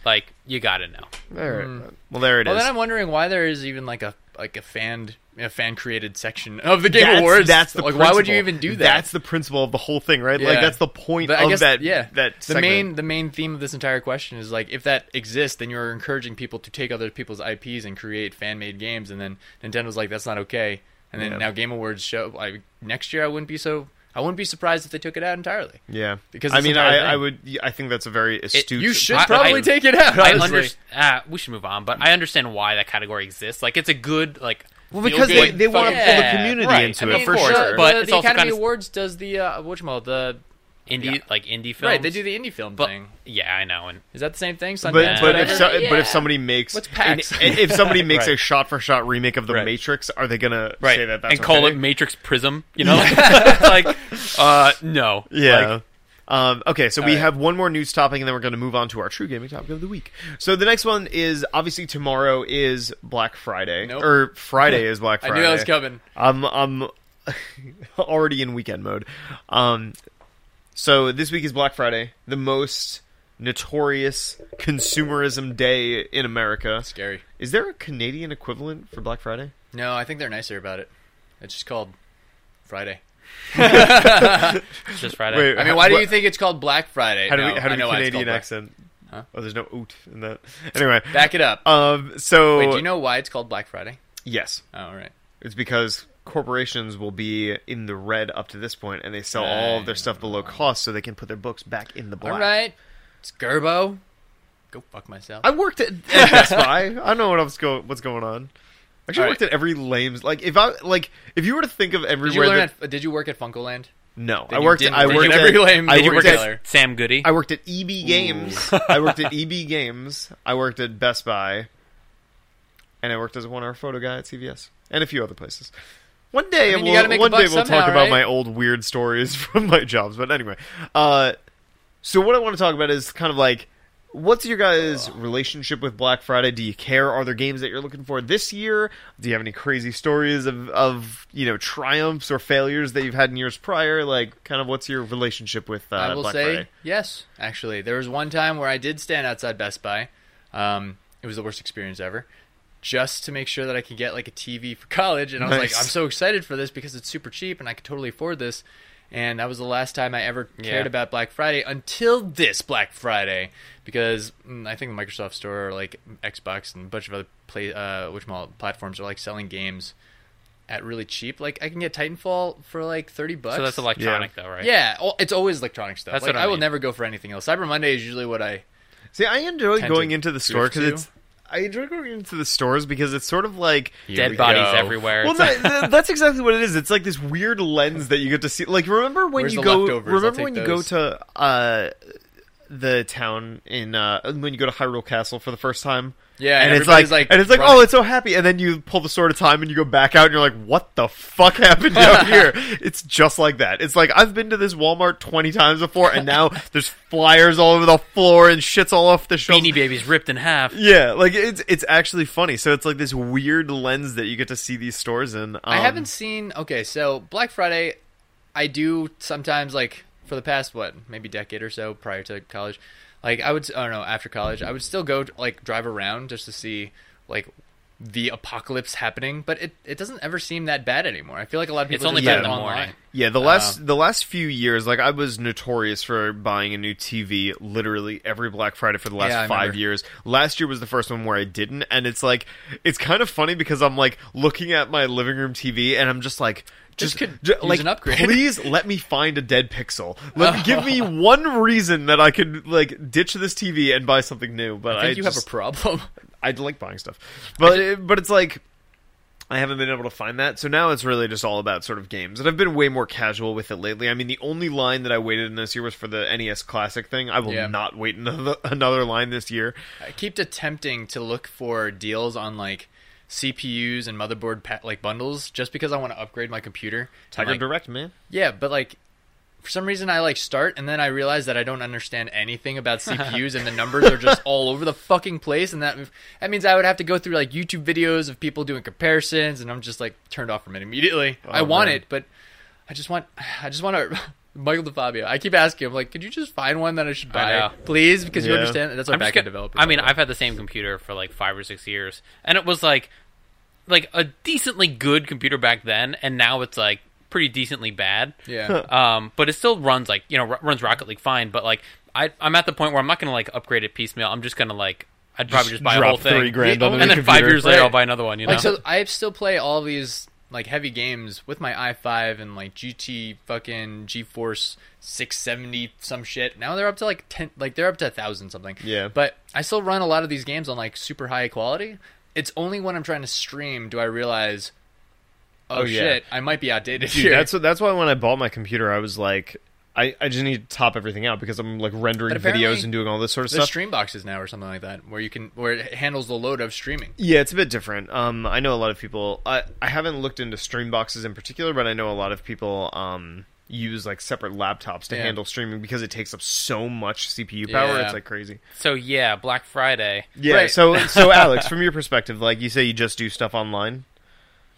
Like you gotta know.
All right. Hmm. Well, there it is.
Well, then I'm wondering why there is even like a like a fan a fan created section of the Game
that's,
Awards.
That's the
like why would you even do that?
That's the principle of the whole thing, right? Like that's the point
But I
of
guess,
that.
yeah.
that
the
segment.
main the main theme of this entire question is like if that exists, then you're encouraging people to take other people's IPs and create fan made games, and then Nintendo's like that's not okay. And then
Yeah.
now Game Awards show like next year I wouldn't be so I wouldn't be surprised if they took it out entirely.
Yeah,
Because
I mean, I. I would. I think that's a very astute.
You should
I-
probably
I-
take it out.
I
honestly.
under, uh, we should move on, but I understand why that category exists. Like it's a good like
Well, because they, they want to
fucking-
pull the community
right.
into
I
it for
of
sure.
but
the,
it's
the
also
Academy
kinda-
Awards does the uh, whatchamacallit, the
indie like indie films.
right. They do the indie film
but
thing.
yeah, I know. And
Is that the same thing?
but
Sundance,
but if
whatever?
so, but if somebody makes
What's
an- *laughs* if somebody makes
Right.
a shot for shot remake of the
Right.
Matrix, are they gonna
right
say that that's
and call
okay?
it Matrix Prism, you know? *laughs* *laughs* like uh no.
Yeah.
Like,
um, okay, so we
All right.
have one more news topic, and then we're going to move on to our true gaming topic of the week. So the next one is obviously tomorrow is Black Friday,
Nope.
or Friday is Black Friday.
I
Friday.
knew that was coming.
I'm I'm already in weekend mode. Um, so this week is Black Friday, the most notorious consumerism day in America.
Scary.
Is there a Canadian equivalent for Black Friday?
No, I think they're nicer about it. It's just called Friday.
it's just Friday.
Wait,
I mean, why do
What-
you think it's called Black Friday?
How do
No,
we how
I
do
know
we
why it's
Canadian accent?
Huh?
Oh, there's no oot in that. *laughs* Anyway,
Back it up.
um, so
Wait, do you know why it's called Black Friday?
yes,
Oh, all right.
it's because corporations will be in the red up to this point, and they sell all of their stuff below cost, so they can put their books back in the black.
All right. It's Gerbo. Go fuck myself.
I worked at, at Best Buy. I know what else go, what's going on. I actually
All
worked at every lame's like if I like if you were to think of
did you learn
that
at, Did you work at FuncoLand?
no
Then
I
you
worked
didn't
I worked
at
at
every lame
I worked
retailer.
at
Sam Goody.
I worked at EB Games I worked at EB Games I worked at Best Buy and I worked as a one hour photo guy at CVS and a few other places. One day,
I mean,
we'll,
gotta make a
one day we'll
somehow,
talk about
right?
my old weird stories *laughs* from my jobs. But anyway, uh, so what I want to talk about is kind of like, what's your guys' relationship with Black Friday? Do you care? Are there games that you're looking for this year? Do you have any crazy stories of, of you know triumphs or failures that you've had in years prior? Like, kind of what's your relationship with uh,
I will
Black
say
Friday?
yes. Actually, there was one time where I did stand outside Best Buy. Um, it was the worst experience ever. Just to make sure that I could get like a TV for college, and I was like, I'm so excited for this because it's super cheap and I could totally afford this. And that was the last time I ever cared
Yeah.
about Black Friday until this Black Friday, because mm, I think the Microsoft Store, or like Xbox, and a bunch of other play, uh, which platforms are like selling games at really cheap. Like I can get Titanfall for like thirty bucks.
so that's electronic though, right?
Yeah, it's always electronic stuff.
That's
like,
what I
I will never go for anything else. Cyber Monday is usually what I.
See, I enjoy going into the store because it's. I enjoy going into the stores because it's sort of like
Dead bodies everywhere.
Well, that, that- that's exactly what it is. It's like this weird lens that you get to see. Like, remember when
Where's
you go?
leftovers?
Remember
take
when you go to uh, the town in uh, when you go to Hyrule Castle for the first time?
Yeah,
and, it's like,
like,
and it's like,
running.
oh, it's so happy, and then you pull the sword of time, and you go back out, and you're like, what the fuck happened *laughs* down here? It's just like that. It's like I've been to this Walmart twenty times before, and now *laughs* there's flyers all over the floor and shits all off the shelves.
Beanie Babies ripped in half.
Yeah, like it's it's actually funny. So it's like this weird lens that you get to see these stores in. Um,
I haven't seen. Okay, so Black Friday, I do sometimes like for the past what maybe decade or so prior to college. Like I would, I don't know, after college, I would still go like drive around just to see like the apocalypse happening, but it, it doesn't ever seem that bad anymore. I feel like a lot of people
It's only
just
bad
do
in
the
online.
morning.
Yeah, the last uh, the last few years, like I was notorious for buying a new TV literally every Black Friday for the last
Yeah,
five
remember.
years. Last year was the first one where I didn't, and it's like it's kind of funny because I'm like looking at my living room TV and I'm just like. Just
could
ju-
use
like,
an upgrade. *laughs*
please let me find a dead pixel. Let give me *laughs* one reason that I could like ditch this TV and buy something new. But
I
I,
think you
just,
have a problem. *laughs*
I like buying stuff, but it, but it's like I haven't been able to find that. So now it's really just all about sort of games, and I've been way more casual with it lately. I mean, the only line that I waited in this year was for the NES Classic thing. I will
Yeah.
not wait another another line this year.
I keep attempting to look for deals on like CPUs and motherboard pa- like bundles just because I want to upgrade my computer.
Tiger
like,
Direct, man.
Yeah, but like for some reason I like start and then I realize that I don't understand anything about *laughs* CPUs and the numbers are just all over the fucking place and that that means I would have to go through like YouTube videos of people doing comparisons and I'm just like turned off from it immediately. Oh, I want
man.
it, but I just want I just want to *laughs* Michael DeFabio. I keep asking him like, could you just find one that I should buy,
know.
please? Because you
Yeah.
understand that's what backend
get- I mean. I've had the same computer for like five or six years, and it was like like a decently good computer back then, and now it's like pretty decently bad.
yeah.
Um, but it still runs like you know r- runs Rocket League fine. But like I I'm at the point where I'm not gonna like upgrade it piecemeal. I'm just gonna like I'd probably just, buy a
drop
whole thing,
three grand on a
and
new
then five years later
Right.
I'll buy another one. You know,
Like so, I still play all these like heavy games with my i5 and like GT fucking GeForce 670 some shit. Now they're up to like ten, like they're up to a thousand something.
Yeah.
But I still run a lot of these games on like super high quality. It's only when I'm trying to stream do I realize, oh,
Oh, yeah.
shit, I might be outdated
Dude,
here.
that's that's why when I bought my computer, I was like, I, I just need to top everything out because I'm like rendering videos and doing all this sort of
There's
stuff.
stream boxes now or something like that where you can where it handles the load of streaming.
Yeah, it's a bit different. Um, I know a lot of people. I I haven't looked into stream boxes in particular, but I know a lot of people um use like separate laptops to
Yeah.
handle streaming because it takes up so much CPU power.
Yeah.
It's like crazy.
so yeah, Black Friday.
Yeah.
Right.
So so *laughs* Alex, from your perspective, like you say, you just do stuff online.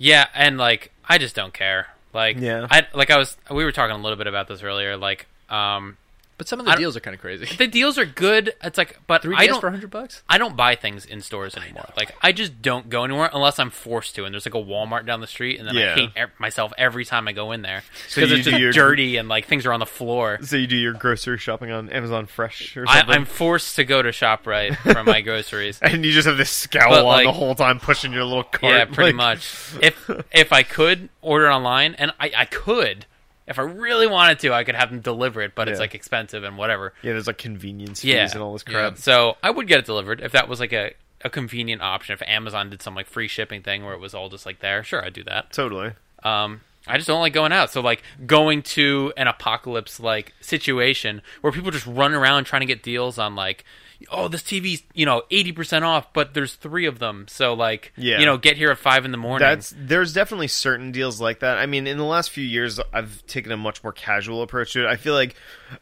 Yeah, and like I just don't care. Like
Yeah.
I like I was we were talking a little bit about this earlier. Like um
But some of the
I
deals are kind of crazy.
the deals are good. It's like but
Three
I
DS
don't
for 100 bucks?
I don't buy things in stores anymore. Like I just don't go anywhere unless I'm forced to. And there's like a Walmart down the street, and then
Yeah.
I hate e- myself every time I go in there because
you
it's just
your-
dirty and like things are on the floor.
So you do your grocery shopping on Amazon Fresh or
I,
something.
I'm forced to go to Shoprite for my *laughs* groceries.
and you just have this scowl
But,
on
like-
the whole time, pushing your little cart.
yeah, pretty
like-
much. If if I could order online, and I, I could, if I really wanted to, I could have them deliver it, but it's like expensive and whatever.
Yeah, there's like convenience fees
Yeah,
and all this
yeah.
crap.
So I would get it delivered if that was like a, a convenient option. If Amazon did some like free shipping thing where it was all just like there, sure, I'd do that.
Totally.
Um, I just don't like going out. So like going to an apocalypse like situation where people just run around trying to get deals on like, oh, this TV's you know eighty percent off, but there's three of them. So like,
Yeah.
you know, get here at five in the morning.
That's there's definitely certain deals like that. I mean, in the last few years, I've taken a much more casual approach to it. I feel like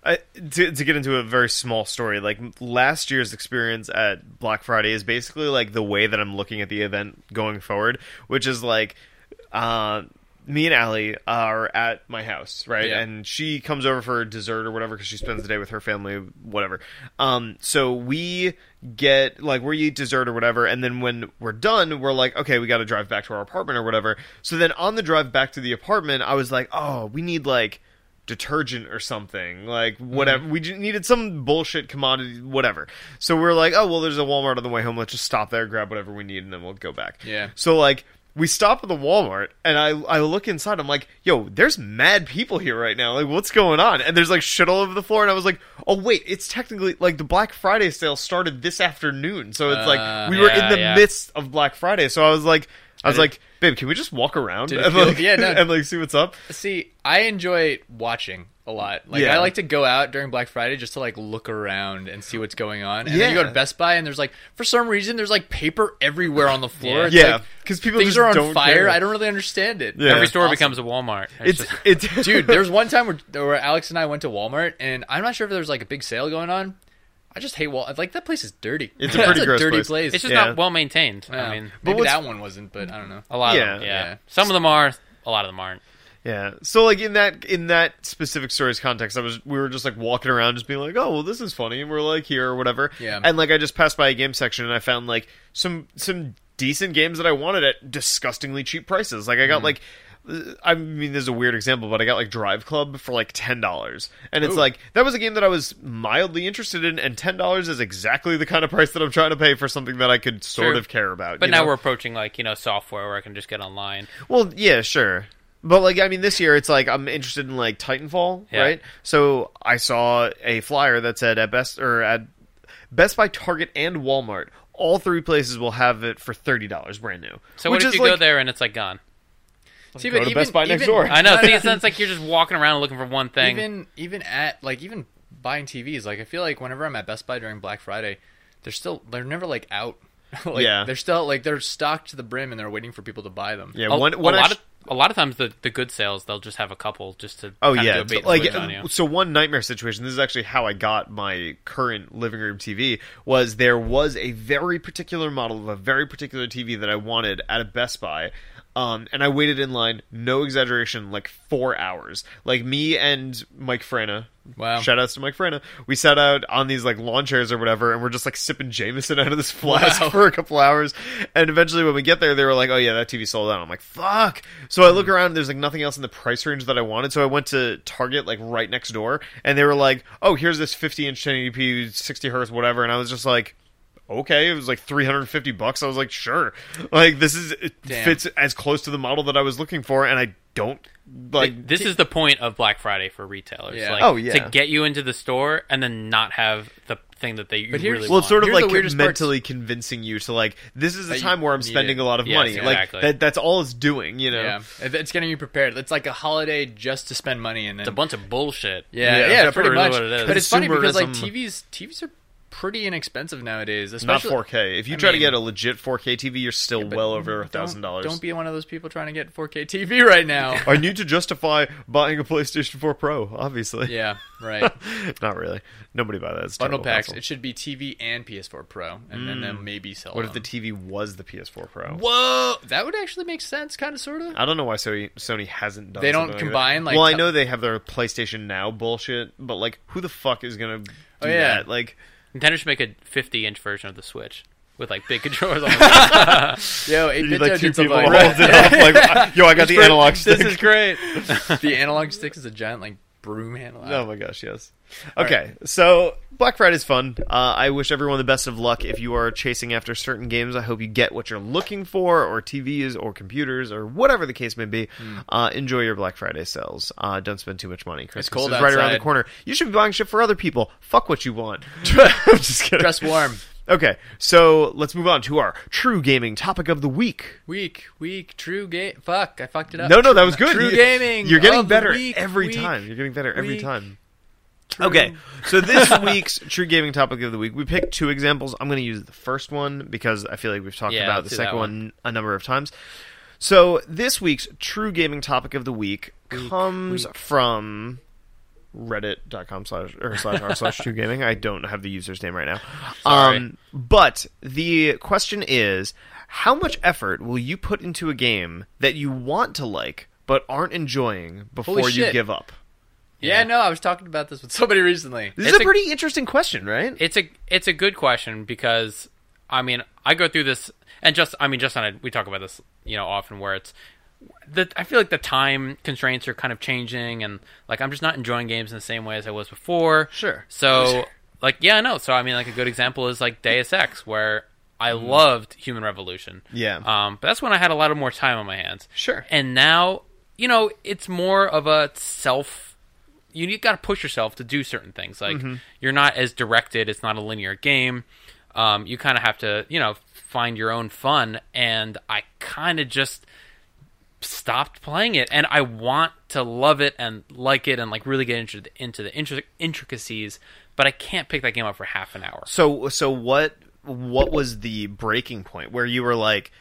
I, to to get into a very small story, like last year's experience at Black Friday is basically like the way that I'm looking at the event going forward, which is like. Uh, me and Allie are at my house, right?
Yeah.
And she comes over for dessert or whatever because she spends the day with her family, whatever. Um, so we get like we eat dessert or whatever, and then when we're done, we're like, okay, we got to drive back to our apartment or whatever. So then on the drive back to the apartment, I was like, oh, we need like detergent or something like whatever we needed some bullshit commodity whatever so we're like oh well there's a walmart on the way home let's just stop there grab whatever we need and then we'll go back
Yeah.
so like we stop at the Walmart and I I look inside. I'm like, yo, there's mad people here right now. Like, what's going on? And there's like shit all over the floor. And I was like, oh wait, it's technically like the Black Friday sale started this afternoon. So it's
Uh,
like we were in the
yeah.
midst of Black Friday. So I was like, I was like, babe, can we just walk around
Did it
and
feel-
like,
yeah, no. *laughs*
and like see what's up?
See, I enjoy watching a lot. Like
Yeah.
I like to go out during Black Friday just to like look around and see what's going on. And then you go
Yeah.
to Best Buy and there's like for some reason there's like paper everywhere on the floor.
Yeah.
It's
Yeah,
like,
because people
things
just
are on
don't
fire.
care.
I don't really understand it.
Yeah.
Every store
Awesome.
becomes a Walmart. It's,
It's
just-
it's
Dude, there was one time where, where Alex and I went to Walmart, and I'm not sure if there was like a big sale going on. I just hate Wal. Like that place is dirty.
It's a *laughs* pretty
That's
gross
dirty
place.
place.
it's just
Yeah.
not well maintained.
Yeah.
I mean,
But
maybe
what's-
that one wasn't, but I don't know.
a lot
Yeah.
of them. Yeah.
Yeah.
some of them are. A lot of them aren't.
Yeah. So like in that in that specific story's context, I was we were just like walking around, just being like, oh well, this is funny, and we're like here or whatever.
Yeah.
And like I just passed by a game section and I found like some some decent games that I wanted at disgustingly cheap prices. Like I got mm. like. I mean, this is a weird example, but I got like Drive Club for like ten dollars, and it's
Ooh.
like that was a game that I was mildly interested in, and ten dollars is exactly the kind of price that I'm trying to pay for something that I could sort
Sure.
of care about.
But now
know?
we're approaching like you know software where I can just get online.
Well, yeah, sure. But like I mean this year it's like I'm interested in like Titanfall,
Yeah.
right? So I saw a flyer that said at Best or at Best Buy, Target and Walmart, all three places will have it for $30 brand new.
So what if you
like,
go there and it's like gone?
See,
Go to Best Buy next door.
I know. See, *laughs*
no,
it sounds like you're just walking around looking for one thing.
even even at like even buying TVs, like I feel like whenever I'm at Best Buy during Black Friday, they're still they're never like out. *laughs* like,
Yeah.
they're still like they're stocked to the brim and they're waiting for people to buy them.
Yeah,
a,
one
a lot
act-
of a lot of times the, the good sales they'll just have a couple just to
Oh yeah,
do a bait and
like
on you.
so one nightmare situation. This is actually how I got my current living room TV. Was there was a very particular model of a very particular TV that I wanted at a Best Buy, um, and I waited in line. No exaggeration, like four hours. Like me and Mike Frana.
Wow.
Shout outs to Mike Frana. We sat out on these like lawn chairs or whatever, and we're just like sipping Jameson out of this flask
Wow.
for a couple hours. And eventually, when we get there, they were like, "Oh yeah, that TV sold out." I'm like, "Fuck!" So I look around, and there's like nothing else in the price range that I wanted. So I went to Target, like right next door, and they were like, "Oh, here's this 50 inch 1080p, 60 hertz, whatever." And I was just like. Okay, it was like 350 bucks. I was like, sure. Like this is it
Damn.
fits as close to the model that I was looking for and I don't like
this is the point of Black Friday for retailers.
Yeah.
Like,
Oh, yeah.
To get you into the store and then not have the thing that they you
But here's-
really
well, it's sort of
Here's the
like
weirdest part.
mentally convincing you to like this is a
That
time where I'm spending
it.
a lot of
Yes,
money.
exactly.
Like that that's all it's doing, you know.
Yeah, it's getting you prepared. It's like a holiday just to spend money and then
it's a bunch of bullshit.
yeah,
Yeah,
yeah, pretty
really
much.
what it is.
But it's funny because like TVs, TVs are pretty inexpensive nowadays. Especially, Not
4K. If you
I
try to get a legit 4K TV, you're still
but
well over a thousand dollars.
Don't be one of those people trying to get 4K TV *laughs* right now.
I need to justify buying a PlayStation 4 Pro. Obviously,
yeah, right. *laughs*
not really. Nobody buy that. It's
Bundle packs.
console.
It should be TV and PS4 Pro, and then then hmm. maybe sell.
What if the. TV was the PS4 Pro?
Whoa, that would actually make sense, kind of, sort of.
I don't know why Sony Sony hasn't done.
They don't
like
combine, like,
well, I know they have their PlayStation Now bullshit, but like, who the fuck is gonna do
Oh, yeah.
that? Like,
Nintendo should make a 50 inch version of the Switch with like big *laughs* controllers on it.
Yo, eight
you
bit
like two people
like-
hold it up. Like, *laughs* yo, I got the analog stick.
This is great. *laughs* the analog stick is a giant like broom handle.
Oh my gosh, yes. Okay, so Black Friday's fun. Uh, I wish everyone the best of luck if you are chasing after certain games. I hope you get what you're looking for, or TVs, or computers, or whatever the case may be.
Hmm.
Uh, enjoy your Black Friday sales. Uh, don't spend too much money. Christmas
cold
is right around the corner. You should be buying shit for other people. Fuck what you want. *laughs* *laughs* I'm just kidding.
Dress warm.
Okay, so let's move on to our true gaming topic of the week.
Week, week, true game. Fuck, I fucked it up.
No, no, that was good.
True
You-
gaming.
You're getting better
week,
every
week,
time. You're getting better every
week.
time.
True.
Okay, so this *laughs* week's true gaming topic of the week, we picked two examples. I'm going to use the first one because I feel like we've talked
Yeah,
about the second
one.
one a number of times. So this week's true gaming topic of the week comes from reddit.com slash or slash r slash true gaming. I don't have the user's name right now.
Sorry.
Um, but the question is, how much effort will you put into a game that you want to like but aren't enjoying before you give up?
Yeah,
Yeah.
no, I was talking about this with somebody recently.
This
It's
is a
a-
pretty interesting question, right?
it's a it's a good question because I mean I go through this and just I mean just on a, we talk about this you know often where it's the I feel like the time constraints are kind of changing and like I'm just not enjoying games in the same way as I was before.
Sure.
So like yeah no so I mean like a good example is like Deus *laughs* Ex where I loved Human Revolution.
Yeah.
Um, but that's when I had a lot of more time on my hands.
Sure.
And now, you know, it's more of a self. You got to push yourself to do certain things. Like
Mm-hmm.
you're not as directed. It's not a linear game. Um, you kind of have to, you know, find your own fun. And I kind of just stopped playing it, and I want to love it and like it and like really get into the, into the intric- intricacies. But I can't pick that game up for half an hour.
So so what what was the breaking point where you were like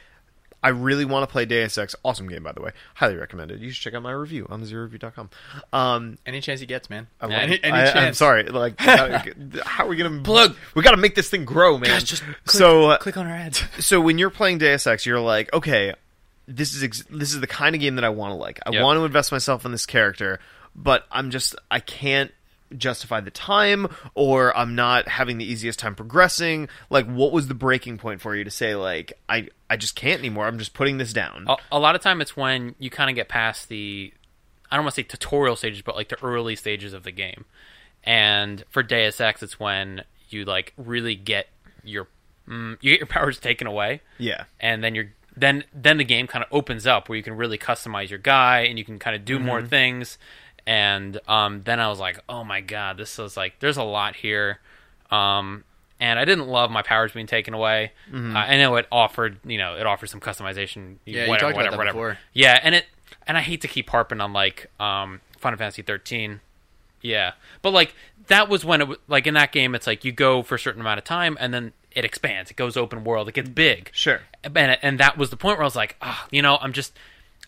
I really want to play Deus Ex. Awesome game, by the way. Highly recommended. You should check out my review on thezeroreview.com. Um,
Any chance he gets, man.
I
any any
I,
chance.
am sorry. Like, *laughs* how, how are we gonna
Plug.
We got to make this thing grow, man.
Guys, just click,
so, uh,
click on our ads. *laughs*
so when you're playing Deus Ex, you're like, okay, this is ex- this is the kind of game that I want to like. I
Yep.
want to invest myself in this character, but I'm just I can't justify the time or I'm not having the easiest time progressing. Like what was the breaking point for you to say like I I just can't anymore. I'm just putting this down.
A, a lot of time it's when you kind of get past the I don't want to say tutorial stages, but like the early stages of the game. And for Deus Ex, it's when you like really get your mm, you get your *laughs* powers taken away,
Yeah.
and then you're then then the game kind of opens up where you can really customize your guy and you can kind of do more things. And um, then I was like, oh my god, this is like there's a lot here. Um, and I didn't love my powers being taken away. Uh, I know it offered, you know, it offered some customization.
Yeah, you
whatever,
talked about that
whatever.
before.
Yeah, and it and I hate to keep harping on like um, Final Fantasy 13. Yeah, but like that was when it like in that game, it's like you go for a certain amount of time and then it expands. It goes open world. It gets big.
Sure.
And and that was the point where I was like, ah, you know, I'm just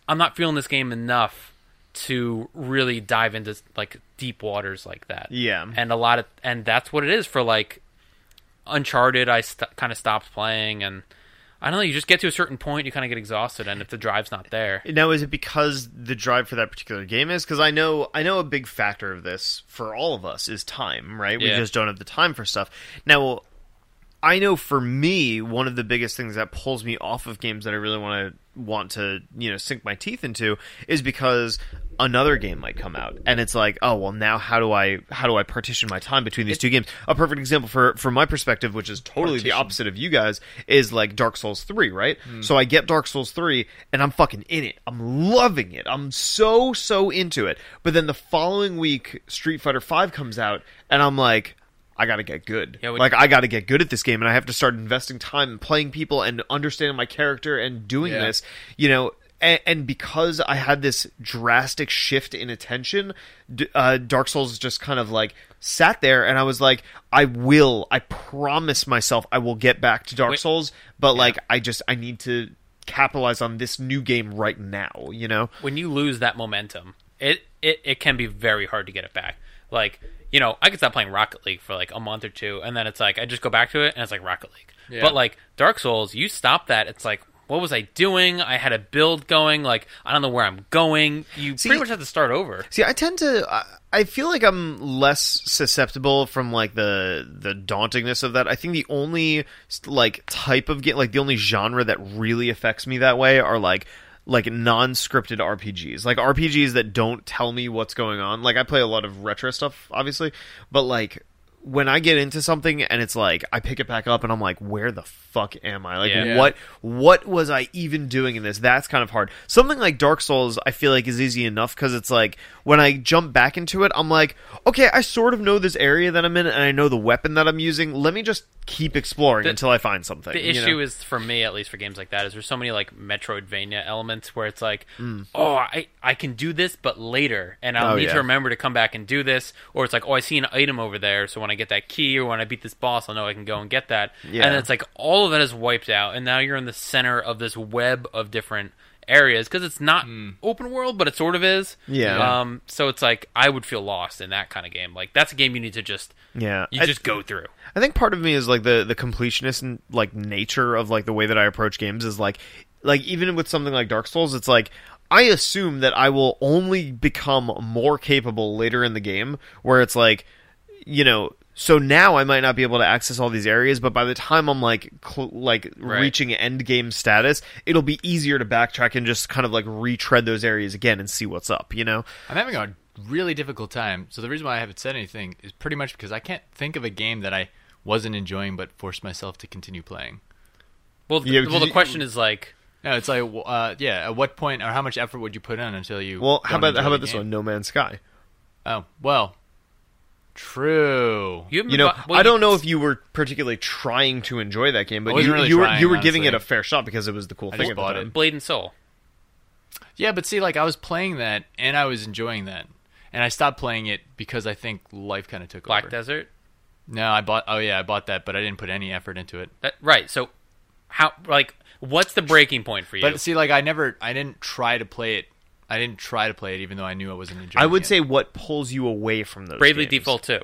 I'm not feeling this game enough to really dive into like deep waters like that.
Yeah.
And a lot of and that's what it is for like Uncharted. I st- kind of stopped playing and. I don't know. You just get to a certain point, you kind of get exhausted, and if the drive's not there,
Now, is it because the drive for that particular game is? Because I know, I know a big factor of this for all of us is time, right? We
Yeah.
just don't have the time for stuff. Now, I know for me, one of the biggest things that pulls me off of games that I really want to want to you know sink my teeth into is because another game might come out and it's like oh well now how do i how do i partition my time between these two games? A perfect example for from my perspective which is totally the opposite of you guys is like dark souls 3 right? Hmm. So i get dark souls 3 and i'm fucking in it. I'm loving it. I'm so so into it. But then the following week street fighter 5 comes out and i'm like I gotta get good.
Yeah,
like I gotta get good at this game, and I have to start investing time in playing people and understanding my character and doing
Yeah.
this. You know, and, and because I had this drastic shift in attention, uh, Dark Souls just kind of like sat there, and I was like, I will. I promise myself I will get back to Dark
Wait-
Souls, but like I just I need to capitalize on this new game right now. You know?
when you lose that momentum, it, it it can be very hard to get it back. Like you know, I could stop playing Rocket League for like a month or two, and then it's like I just go back to it, and it's like Rocket League.
Yeah.
But like Dark Souls, you stop that, it's like. What was I doing? I had a build going. Like I don't know where I'm going. You
See-
pretty much have to start over.
See, I tend to. I, I feel like I'm less susceptible from like the the dauntingness of that. I think the only like type of game, like the only genre that really affects me that way, are like like non-scripted RPGs, like RPGs that don't tell me what's going on. Like I play a lot of retro stuff, obviously, but like when I get into something and it's like I pick it back up and I'm like, where the fuck am I? Like
Yeah.
what what was I even doing in this? That's kind of hard. Something like Dark Souls, I feel like is easy enough because it's like when I jump back into it, I'm like, okay, I sort of know this area that I'm in and I know the weapon that I'm using. Let me just keep exploring
The-
until I find something.
The
you
issue
know?
is for me, at least for games like that, is there's so many like Metroidvania elements where it's like,
Mm.
oh, I I can do this, but later, and I'll
Oh,
need
yeah.
to remember to come back and do this, or it's like, oh, I see an item over there, so when I get that key or when I beat this boss, I know I can go and get that,
Yeah.
and it's like all of that is wiped out, and now you're in the center of this web of different areas because it's not open world, but it sort of is.
Yeah.
Um. So it's like I would feel lost in that kind of game. Like that's a game you need to just
yeah.
you
I-
just go through.
I think part of me is like the the completionist and like nature of like the way that I approach games is like like even with something like Dark Souls, it's like I assume that I will only become more capable later in the game where it's like you know so now I might not be able to access all these areas, but by the time I'm like cl- like
Right.
reaching end game status, it'll be easier to backtrack and just kind of like retread those areas again and see what's up, you know?
I'm having a really difficult time. So the reason why I haven't said anything is pretty much because I can't think of a game that I wasn't enjoying but forced myself to continue playing.
Well, th-
Yeah,
well,
because
the
you-
question is like.
No, it's like, uh, yeah. At what point or how much effort would you put in until you?
Well, how about how about this
game?
one, No Man's Sky?
Oh, well, true.
You,
You know,
bu- well,
I don't know if you were particularly trying to enjoy that game, but you,
really
you were you were giving it a fair shot because it was the cool
I
thing
just
at
bought it.
Blade and Soul.
Yeah, but see, like I was playing that and I was enjoying that, and I stopped playing it because I think life kind of took
Black
over.
Black Desert.
No, I bought. Oh yeah, I bought that, but I didn't put any effort into it.
That, right. So, how like what's the breaking point for you?
But see, like I never, I didn't try to play it. I didn't try to play it, even though I knew I wasn't enjoying.
I would
it.
say what pulls you away from those.
Bravely
games.
Default Two.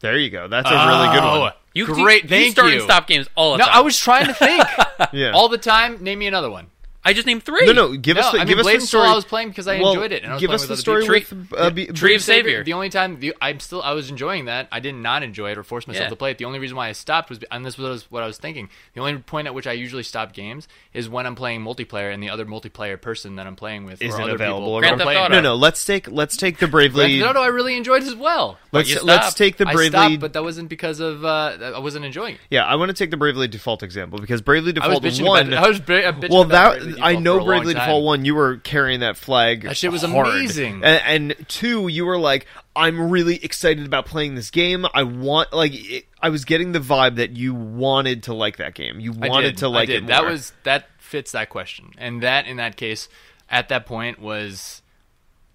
There you go. That's a really good
Oh,
one.
You
great.
You,
thank
you start
you.
and stop games all the
No,
time.
No, I was trying to think *laughs*
Yeah.
all the time. Name me another one.
I just named three.
No, no. Give
no,
us the
I mean,
give us
Blade
the
and Soul
story.
I was playing because I
Well,
enjoyed it. And I was
give
playing
us
with
the
other
story
people.
with uh, be,
Tree of Savior.
The only time the, I'm still I was enjoying that. I did not enjoy it or force myself
Yeah.
to play it. The only reason why I stopped was and this was what I was thinking. The only point at which I usually stop games is when I'm playing multiplayer and the other multiplayer person that I'm playing with
Isn't
or other
available
people
or
Grand Theft. Auto.
No, no. Let's take let's take the bravely.
Theft Auto I really enjoyed as well.
Let's
you
let's take the
I
bravely.
stopped, but that wasn't because of uh, I wasn't enjoying it.
yeah, I want to take the bravely default example because bravely
I was
default one.
I was bra- uh,
well, that I know
for a long
Bravely
time.
Default one. You were carrying that flag.
That shit was
hard.
amazing.
And, and two, you were like, I'm really excited about playing this game. I want like it, I was getting the vibe that you wanted to like that game. You wanted to like it.
That was that fits that question, and that in that case, at that point was,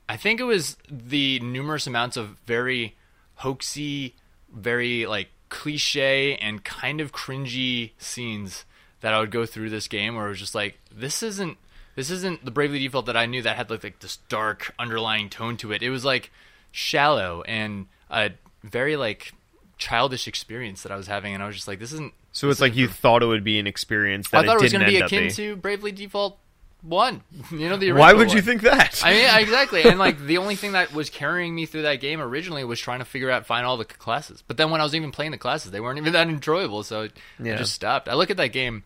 I think it was the numerous amounts of very hoaxy, very like cliche and kind of cringy scenes that I would go through this game, where it was just like, this isn't. This isn't the Bravely Default that I knew that had like, like this dark underlying tone to it. It was like shallow and a very like childish experience that I was having, and I was just like, this isn't
so it's like you thought it would be an experience that
I thought it was
going to
be akin to Bravely Default One. *laughs* You know the
Why would you think that?
I mean, *laughs* exactly. And like the only thing that was carrying me through that game originally was trying to figure out find all the classes. But then when I was even playing the classes, they weren't even that enjoyable. So
Yeah.
I just stopped. I look at that game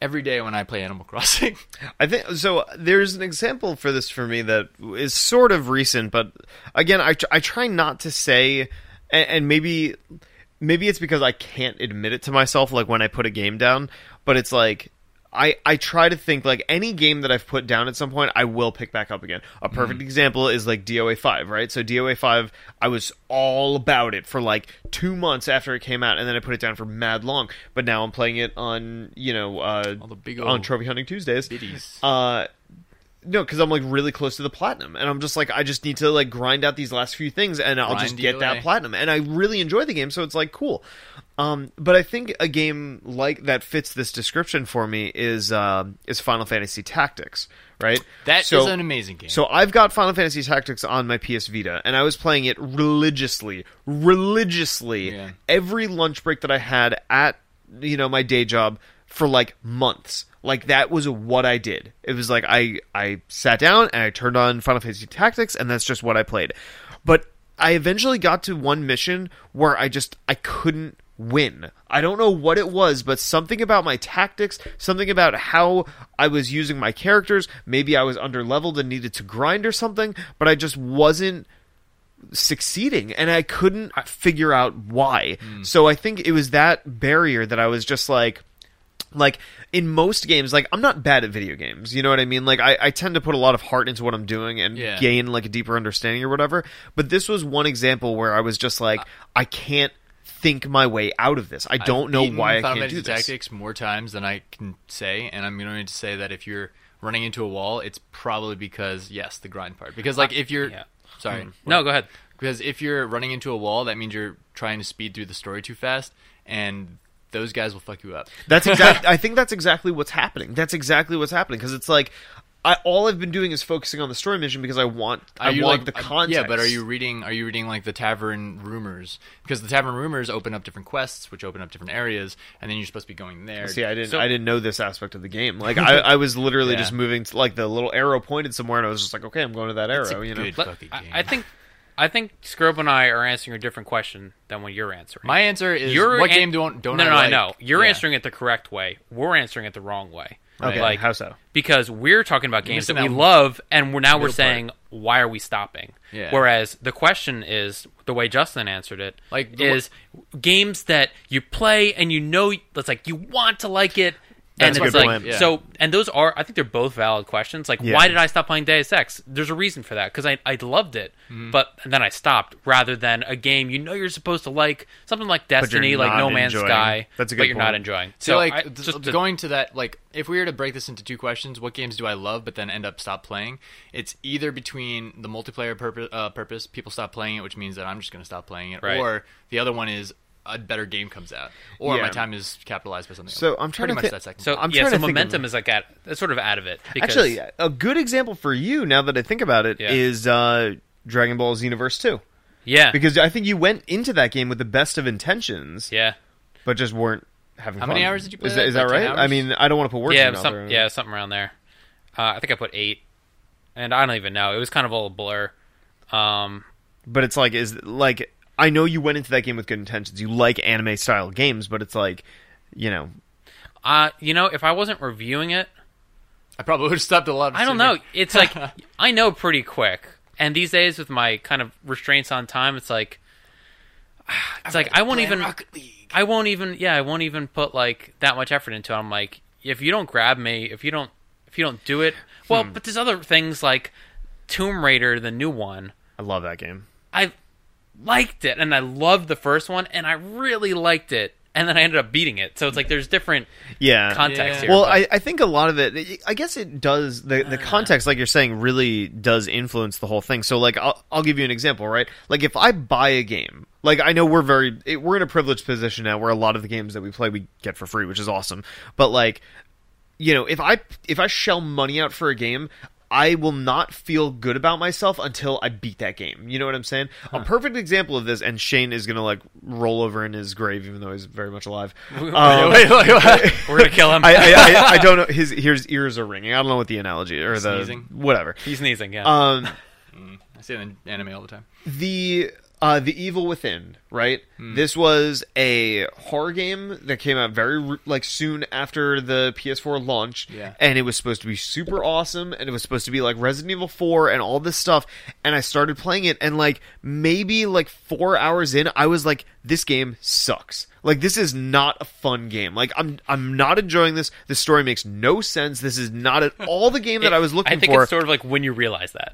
every day when I play Animal *laughs* Crossing.
I think so. There's an example for this for me that is sort of recent, but again, I I try not to say, and, and maybe maybe it's because I can't admit it to myself, like when I put a game down. But it's like I I try to think like any game that I've put down at some point, I will pick back up again. A perfect example is like DOA five, right? So DOA five, I was all about it for like two months after it came out, and then I put it down for mad long. But now I'm playing it on you know uh,
All the big
on Trophy Hunting Tuesdays. Uh, no, because I'm like really close to the platinum, and I'm just like I just need to like grind out these last few things, and I'll just get that platinum. And I really enjoy the game, so it's like cool. Um, but I think a game like that fits this description for me is uh, is Final Fantasy Tactics, right?
That is
so,
an amazing game.
So I've got Final Fantasy Tactics on my PS Vita, and I was playing it religiously, religiously
Yeah.
every lunch break that I had at you know my day job for like months. Like that was what I did. It was like I I sat down and I turned on Final Fantasy Tactics, and that's just what I played. But I eventually got to one mission where I just I couldn't win. I don't know what it was, but something about my tactics, something about how I was using my characters, maybe I was under leveled and needed to grind or something, but I just wasn't succeeding and I couldn't figure out why. Hmm. So I think it was that barrier that I was just like like in most games like i'm not bad at video games you know what i mean like i, I tend to put a lot of heart into what i'm doing and
Yeah.
gain like a deeper understanding or whatever but this was one example where i was just like i can't think my way out of this i don't
I've
know why i
Final
can't
Fantasy
do this
Tactics more times than I can say, and I'm going to say that if you're running into a wall, it's probably because yes, the grind part. Because like if you're
yeah.
sorry, hmm.
No, go ahead.
because if you're running into a wall, that means you're trying to speed through the story too fast, and those guys will fuck you up.
That's *laughs* exactly. I think that's exactly what's happening. That's exactly what's happening because it's like, I all I've been doing is focusing on the story mission because I want. I
Are you
want
like
the context.
Yeah, but are you reading? Are you reading like the tavern rumors? Because the tavern rumors open up different quests, which open up different areas, and then you're supposed to be going there.
See, I didn't.
So-
I didn't know this aspect of the game. Like, *laughs* I, I was literally
Yeah.
just moving to like the little arrow pointed somewhere, and I was just like, okay, I'm going to that
It's
arrow.
a
You know,
good
Let-
fucking
I. I think, I think Scrub and I are answering a different question than what you're answering.
my answer is
You're
what
an-
game don't don't
no,
I
no, I
like?
know. You're
Yeah.
answering it the correct way. We're answering it the wrong way.
okay,
Like
how so?
because we're talking about games that
missing
we
out
love, and we're now we're
middle part.
saying why are we stopping?
Yeah.
Whereas the question is the way Justin answered it
Like, the
is games that you play and you know it's like you want to like it.
That's
and
a
it's
good
like
point.
Yeah.
so, and those are I think they're both valid questions. Like,
Yeah.
why did I stop playing Deus Ex? There's a reason for that because I, I loved it,
Mm-hmm.
but then I stopped. Rather than a game you know you're supposed to like, something like Destiny, like No Man's
enjoying.
Sky,
That's a good
but
good
you're not enjoying.
So,
So,
like
I, just to-
going to that, like if we were to break this into two questions, what games do I love but then end up stop playing? It's either between the multiplayer purpose, uh, purpose people stop playing it, which means that I'm just going to stop playing it,
Right.
or the other one is a better game comes out, or
Yeah.
my time is capitalized by something. Else.
So
else.
I'm trying
pretty
to
much
thi-
that second.
So
I'm
yeah,
trying
so
to think of-
momentum is like at that's sort of out of it. Because,
Actually, a good example for you now that I think about it is
Yeah.
uh, Dragon Ball Xenoverse Two,
yeah,
because I think you went into that game with the best of intentions,
yeah,
but just weren't having.
How
fun.
many hours did you play
Is
that?
is that
Like 10
right? I mean, I don't want to put words in
yeah,
your mouth
some,
or-
yeah, something around there. Uh, I think I put eight, and I don't even know. It was kind of all a blur. Um,
But it's like is like I know you went into that game with good intentions. You like anime style games, but it's like you know
uh, you know, if I wasn't reviewing it,
I probably would have stopped a lot.
I don't know. It's like *laughs* I know pretty quick, and these days with my kind of restraints on time, it's like *sighs* it's like I won't even. I won't even. Yeah, I won't even put like that much effort into it. I'm like, if you don't grab me, if you don't, if you don't do it, well, but there's other things like Tomb Raider, the new one.
I love that game.
I liked it, and I loved the first one, and I really liked it, and then I ended up beating it. So it's like there's different
Yeah.
context
Yeah.
here.
well,
but-
I, I think a lot of it. I guess it does. The the uh. context, like you're saying, really does influence the whole thing. So, like, I'll I'll give you an example, right? Like, if I buy a game, like I know we're very we're in a privileged position now, where a lot of the games that we play we get for free, which is awesome. But like, you know, if I if I shell money out for a game. I will not feel good about myself until I beat that game. You know what I'm saying? A perfect example of this, and Shane is gonna like roll over in his grave, even though he's very much alive. *laughs* Um,
wait, wait, wait. *laughs*
we're gonna kill him.
I, I, I, I don't know. *laughs* His his ears are ringing. I don't know what the analogy or the
Sneezing?
whatever.
He's sneezing. Yeah.
Um,
I see it in anime all the time.
the uh, the Evil Within, right?
Hmm.
This was a horror game that came out very like soon after the PS4 launch,
Yeah.
and it was supposed to be super awesome, and it was supposed to be like Resident Evil 4 and all this stuff. And I started playing it, and like maybe like four hours in, I was like, "This game sucks." Like this is not a fun game. Like I'm I'm not enjoying this. The story makes no sense. This is not at *laughs* all the game that I was looking for.
I think
for.
it's sort of like when you realize that.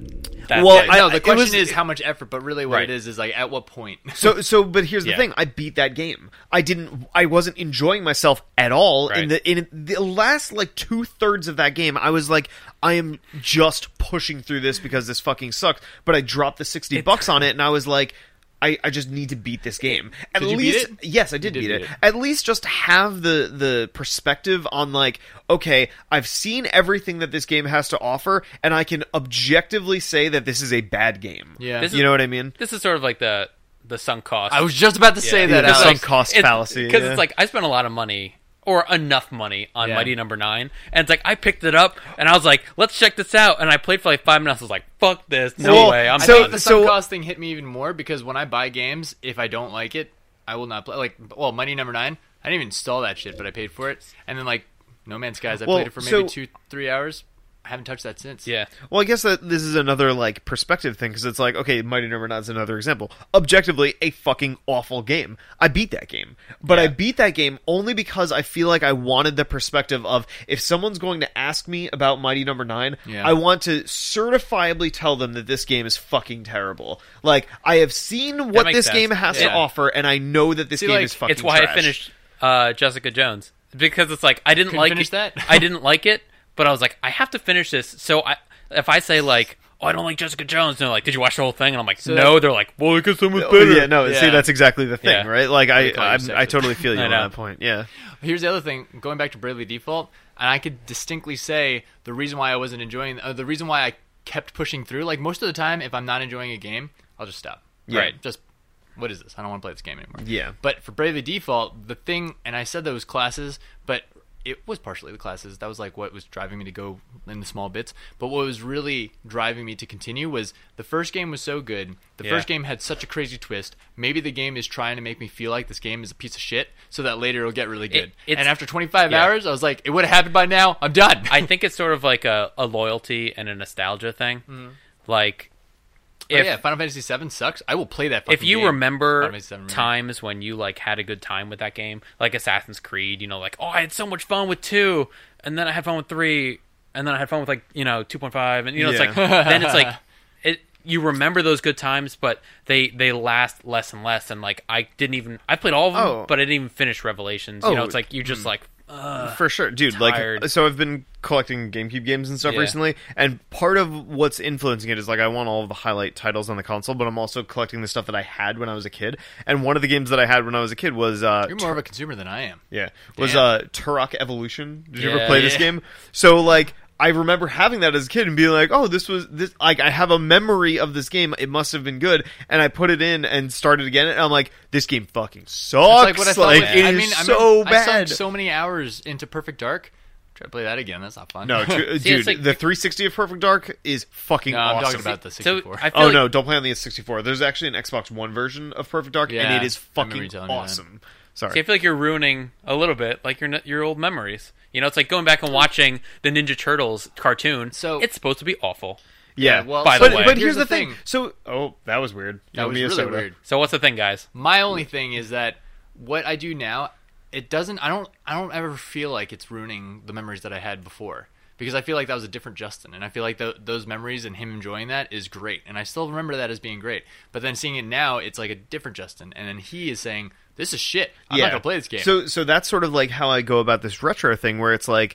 That's
Well,
it.
I-
no, the
it
question
was-
is how much effort, but really what
Right.
it is is like at what point. *laughs*
So so but here's the
Yeah.
thing, I beat that game. I didn't I wasn't enjoying myself at all in the in the last like two thirds of that game, I was like, I am just pushing through this because this fucking sucks. But I dropped the sixty bucks on it and I was like I, I just need to beat this game. At
Did you beat
least
it?
yes, I did,
did
beat,
beat
it.
it.
At least just have the the perspective on like, okay, I've seen everything that this game has to offer, and I can objectively say that this is a bad game.
Yeah.
This
you
is-
know what I mean?
this is sort of like the the sunk cost.
I was just about to say
Yeah.
that.
the
Alex.
sunk cost fallacy.
because
yeah.
it's like I spent a lot of money or enough money on
Yeah.
Mighty Number Nine, and it's like I picked it up and I was like, let's check this out, and I played for like five minutes. I was like, fuck this, no
Well,
way, I'm
so-
done.
the
so-
cost thing hit me even more because when I buy games, if I don't like it, I will not play. Like, well, Mighty Number Nine, I didn't even install that shit, but I paid for it. And then like No Man's Skies, I
Well,
played it for maybe
so-
two, three hours. I haven't touched that since.
yeah,
Well, I guess that this is another like perspective thing because it's like, okay, Mighty Number Nine is another example. Objectively, a fucking awful game. I beat that game, but I beat that game only because I feel like I wanted the perspective of if someone's going to ask me about Mighty Number Nine,
Yeah.
I want to certifiably tell them that this game is fucking terrible. Like I have seen what this
sense.
game has to offer, and I know that this
See,
game
like,
is fucking.
it's why I finished uh, Jessica Jones because it's like I didn't
Couldn't
like it.
that?
I didn't like it, but I was like, I have to finish this. So I, if I say like, oh, I don't like Jessica Jones, and they're like, did you watch the whole thing? And I'm like, no. they're like, well, because someone's better.
yeah, no. See, that's exactly the thing,
Yeah.
right? Like I,
call
I'm, I totally feel *laughs* you
I
on that point. Yeah.
Here's the other thing. Going back to Bravely Default, and I could distinctly say the reason why I wasn't enjoying, uh, the reason why I kept pushing through. Like most of the time, if I'm not enjoying a game, I'll just stop.
Yeah.
Right. Just what is this? I don't want to play this game anymore.
Yeah.
But for Bravely Default, the thing, and I said those classes, but it was partially the classes. That was like what was driving me to go in the small bits. But what was really driving me to continue was the first game was so good. The
Yeah.
first game had such a crazy twist. Maybe the game is trying to make me feel like this game is a piece of shit, so that later it'll get really good.
it's-
and after 25
yeah.
hours, I was like, it would have happened by now. I'm done.
I think it's sort of like a, a loyalty and a nostalgia thing. *laughs* Mm-hmm. Like,
Oh,
if
yeah, Final Fantasy VII sucks. I will play that.
if you
game.
remember
Final Fantasy VII
times when you like had a good time with that game, like Assassin's Creed, you know, like oh, I had so much fun with two, and then I had fun with three, and then I had fun with like you know two point five, and you know it's like then it's like *laughs* it. You remember those good times, but they they last less and less. And like I didn't even I played all of them,
Oh.
but I didn't even finish Revelations.
Oh,
you know, oh, it's like you're just mm. like
for sure, dude.
tired.
Like, so I've been collecting GameCube games and stuff
Yeah.
recently, and part of what's influencing it is like I want all of the highlight titles on the console, but I'm also collecting the stuff that I had when I was a kid. And one of the games that I had when I was a kid was uh,
You're more of a consumer than I am.
yeah, was
Damn.
uh, Turok Evolution. Did you ever
Yeah,
play this game? So like. I remember having that as a kid and being like, "Oh, this was this." Like, I have a memory of this game. It must have been good. And I put it in and started again, and I'm like, "This game fucking sucks."
It's like what I thought.
Like,
with-
it
I
is
mean,
so
remember- I sunk
bad.
so many hours into Perfect Dark. Try to play that again. That's not fun.
No, *laughs* tr-
it's
dude,
like-
the 360 of Perfect Dark is fucking
no, I'm
awesome.
talking about the
So
64.
I
Oh
like,
no, don't play on the 64. There's actually an Xbox One version of Perfect Dark, and it is
I remember
fucking
you telling me that.
awesome. Sorry.
See, I feel like you're ruining a little bit, like your your old memories. You know, it's like going back and watching the Ninja Turtles cartoon.
So-
it's supposed to be awful.
yeah,
Yeah, well,
By
but,
the way-
but
here's
here's the
the
thing.
thing.
So, oh, that was weird. You
that
owe
was
me
really weird.
So what's the thing, guys?
My only thing is that what I do now, it doesn't. I don't. I don't ever feel like it's ruining the memories that I had before because I feel like that was a different Justin, and I feel like tho- those memories and him enjoying that is great, and I still remember that as being great. But then seeing it now, it's like a different Justin, and then he is saying, "This is shit. I'm not gonna play this game."
So, so that's sort of like how I go about this retro thing, where it's like,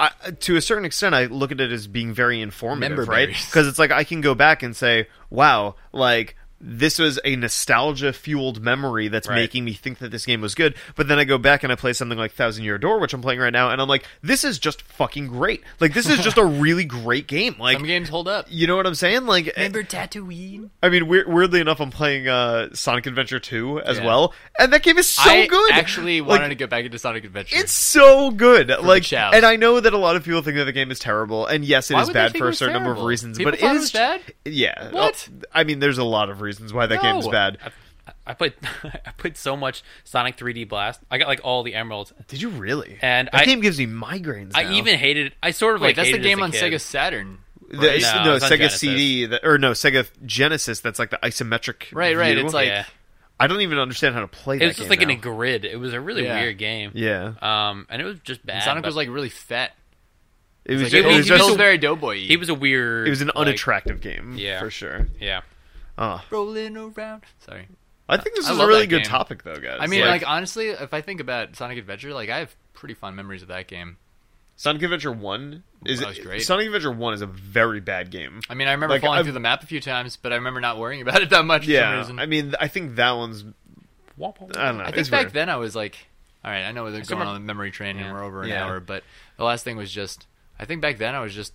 I, to a certain extent, I look at it as being very informative,
Member
right? Because it's like I can go back and say, "Wow, like." This was a nostalgia fueled memory that's
Right.
making me think that this game was good. But then I go back and I play something like Thousand Year Door, which I'm playing right now, and I'm like, this is just fucking great. Like, this is just a *laughs* really great game. Like,
some games hold up.
you know what I'm saying? Like, remember
Tatooine?
I mean, weir- weirdly enough, I'm playing uh, Sonic Adventure 2 as
Yeah.
well, and that game is so
I
good.
actually
Like,
wanted to go back into Sonic Adventure.
It's so good. like, and I know that a lot of people think that the game is terrible, and yes, it
Why
is bad for a
was
certain number of reasons.
People
but
thought
it
it
is
was bad?
Yeah.
What?
Oh, I mean, there's a lot of reasons why that game is bad.
I, I played *laughs* I played so much Sonic 3D Blast. I got like all the emeralds,
Did you really?
and
that
I
game gives me migraines.
I even hated. I sort of
Wait,
like
that's the
hated it
game on
kid.
Sega Saturn.
The- no,
No,
Sega
Genesis.
CD that, or no Sega Genesis. That's like the isometric.
Right, right,
view.
it's like-
yeah,
I don't even understand how to play
it was just
game
like in a grid. It was a really
Yeah.
weird game.
Yeah,
Um, and it was just bad.
And Sonic
but
was like really fat.
it was.
Like,
ju-
it,
it was
was,
just.
very doughboy.
he was a weird.
It was an
like,
unattractive game.
Yeah.
for sure.
Yeah,
Oh,
rolling around. Sorry.
I think this
I
is a really good
game.
topic, though, guys.
I mean, like, honestly, if I think about Sonic Adventure, like I have pretty fond memories of that game.
Sonic Adventure One is
That was great.
Sonic Adventure One is a very bad game.
I mean, I remember
Like,
falling
I've-
through the map a few times, but I remember not worrying about it that much. For some
Yeah,
reason.
I mean, I think that one's.
Womp womp.
I don't know.
I think back
weird.
then I was like, all right, I know they're
I
going on
remember-
the memory train and we're over an
Yeah.
hour, but the last thing was just, I think back then I was just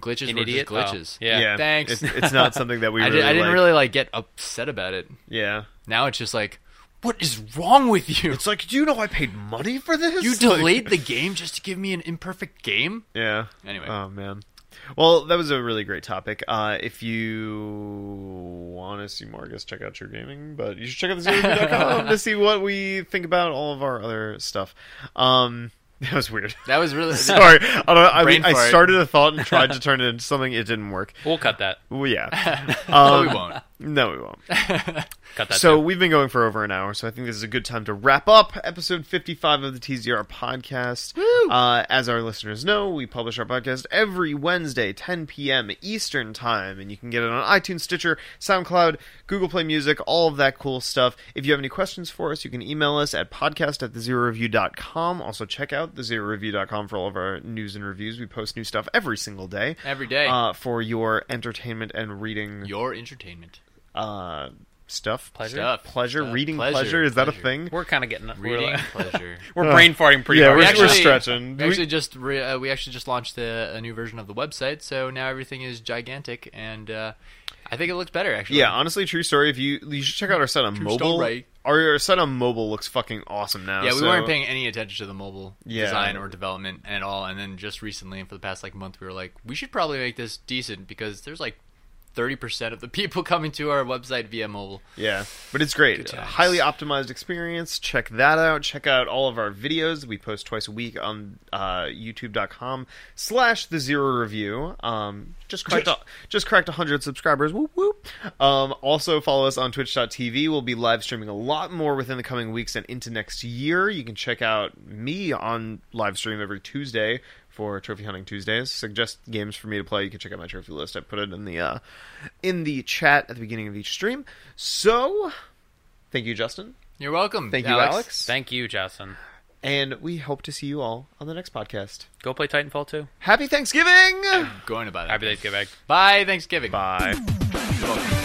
glitches
An
were
idiot.
just glitches.
Oh, yeah.
Thanks.
It's, it's not something that *laughs* we.
I,
really
did, I didn't
like.
really like get upset about it.
Yeah,
Now it's just like, what is wrong with you?
it's like, do you know I paid money for this?
You
Like-
delayed the *laughs* game just to give me an imperfect game.
Yeah.
Anyway.
Oh man. Well, that was a really great topic. Uh, if you want to see more, I guess check out your Gaming, but you should check out the *laughs* to see what we think about all of our other stuff. Um, *laughs* that was weird.
That was really *laughs*
Sorry, I, don't, I,
Brain
I started a thought and tried to *laughs* turn it into something. It didn't work.
We'll cut that.
Well, yeah.
no,
Um,
we won't.
No, we won't. *laughs*
Cut that.
So
too.
we've been going for over an hour, so I think this is a good time to wrap up episode 55 of the TZR podcast. Uh, as our listeners know, we publish our podcast every Wednesday, 10 p.m. Eastern Time, and you can get it on iTunes, Stitcher, SoundCloud, Google Play Music, all of that cool stuff. If you have any questions for us, you can email us at podcast at thezeroreview.com. Also, check out thezeroreview.com for all of our news and reviews. We post new stuff every single day.
Every day.
Uh, for your entertainment and reading
Your entertainment.
Uh, stuff.
Pleasure?
Stuff.
Pleasure,
Stuff.
reading pleasure, is that a thing?
we're kind of getting we're,
Reading
like- *laughs*
pleasure. *laughs*
we're brain farting pretty
yeah,
hard.
we're,
actually-
we're stretching.
We
We-
actually just re- uh, we actually just launched a, a new version of the website, so now everything is gigantic, and uh, I think it looks better actually.
yeah, honestly, true story. If you you should check out our site on
True
mobile.
story.
Our, our site on mobile looks fucking awesome now.
Yeah, we
so-
weren't paying any attention to the mobile
Yeah.
design or development at all, and then just recently, and for the past like month, we were like, we should probably make this decent because there's like thirty percent of the people *laughs* coming to our website via mobile.
Yeah, but it's great. Highly optimized experience. Check that out. Check out all of our videos. We post twice a week on uh, YouTube.com slash The Zero Review. Um, just cracked a, just cracked hundred subscribers. Whoop whoop. Um, also follow us on Twitch.tv. We'll be live streaming a lot more within the coming weeks and into next year. You can check out me on live stream every Tuesday for Trophy Hunting Tuesdays. Suggest games for me to play. You can check out my trophy list. I put it in the uh, in the chat at the beginning of each stream. So, thank you, Justin.
You're welcome.
Thank you, Alex.
Thank you, Justin.
And we hope to see you all on the next podcast.
Go play Titanfall 2.
Happy Thanksgiving!
Going about it.
Happy Thanksgiving.
Bye. Thanksgiving.
Bye.
You're welcome.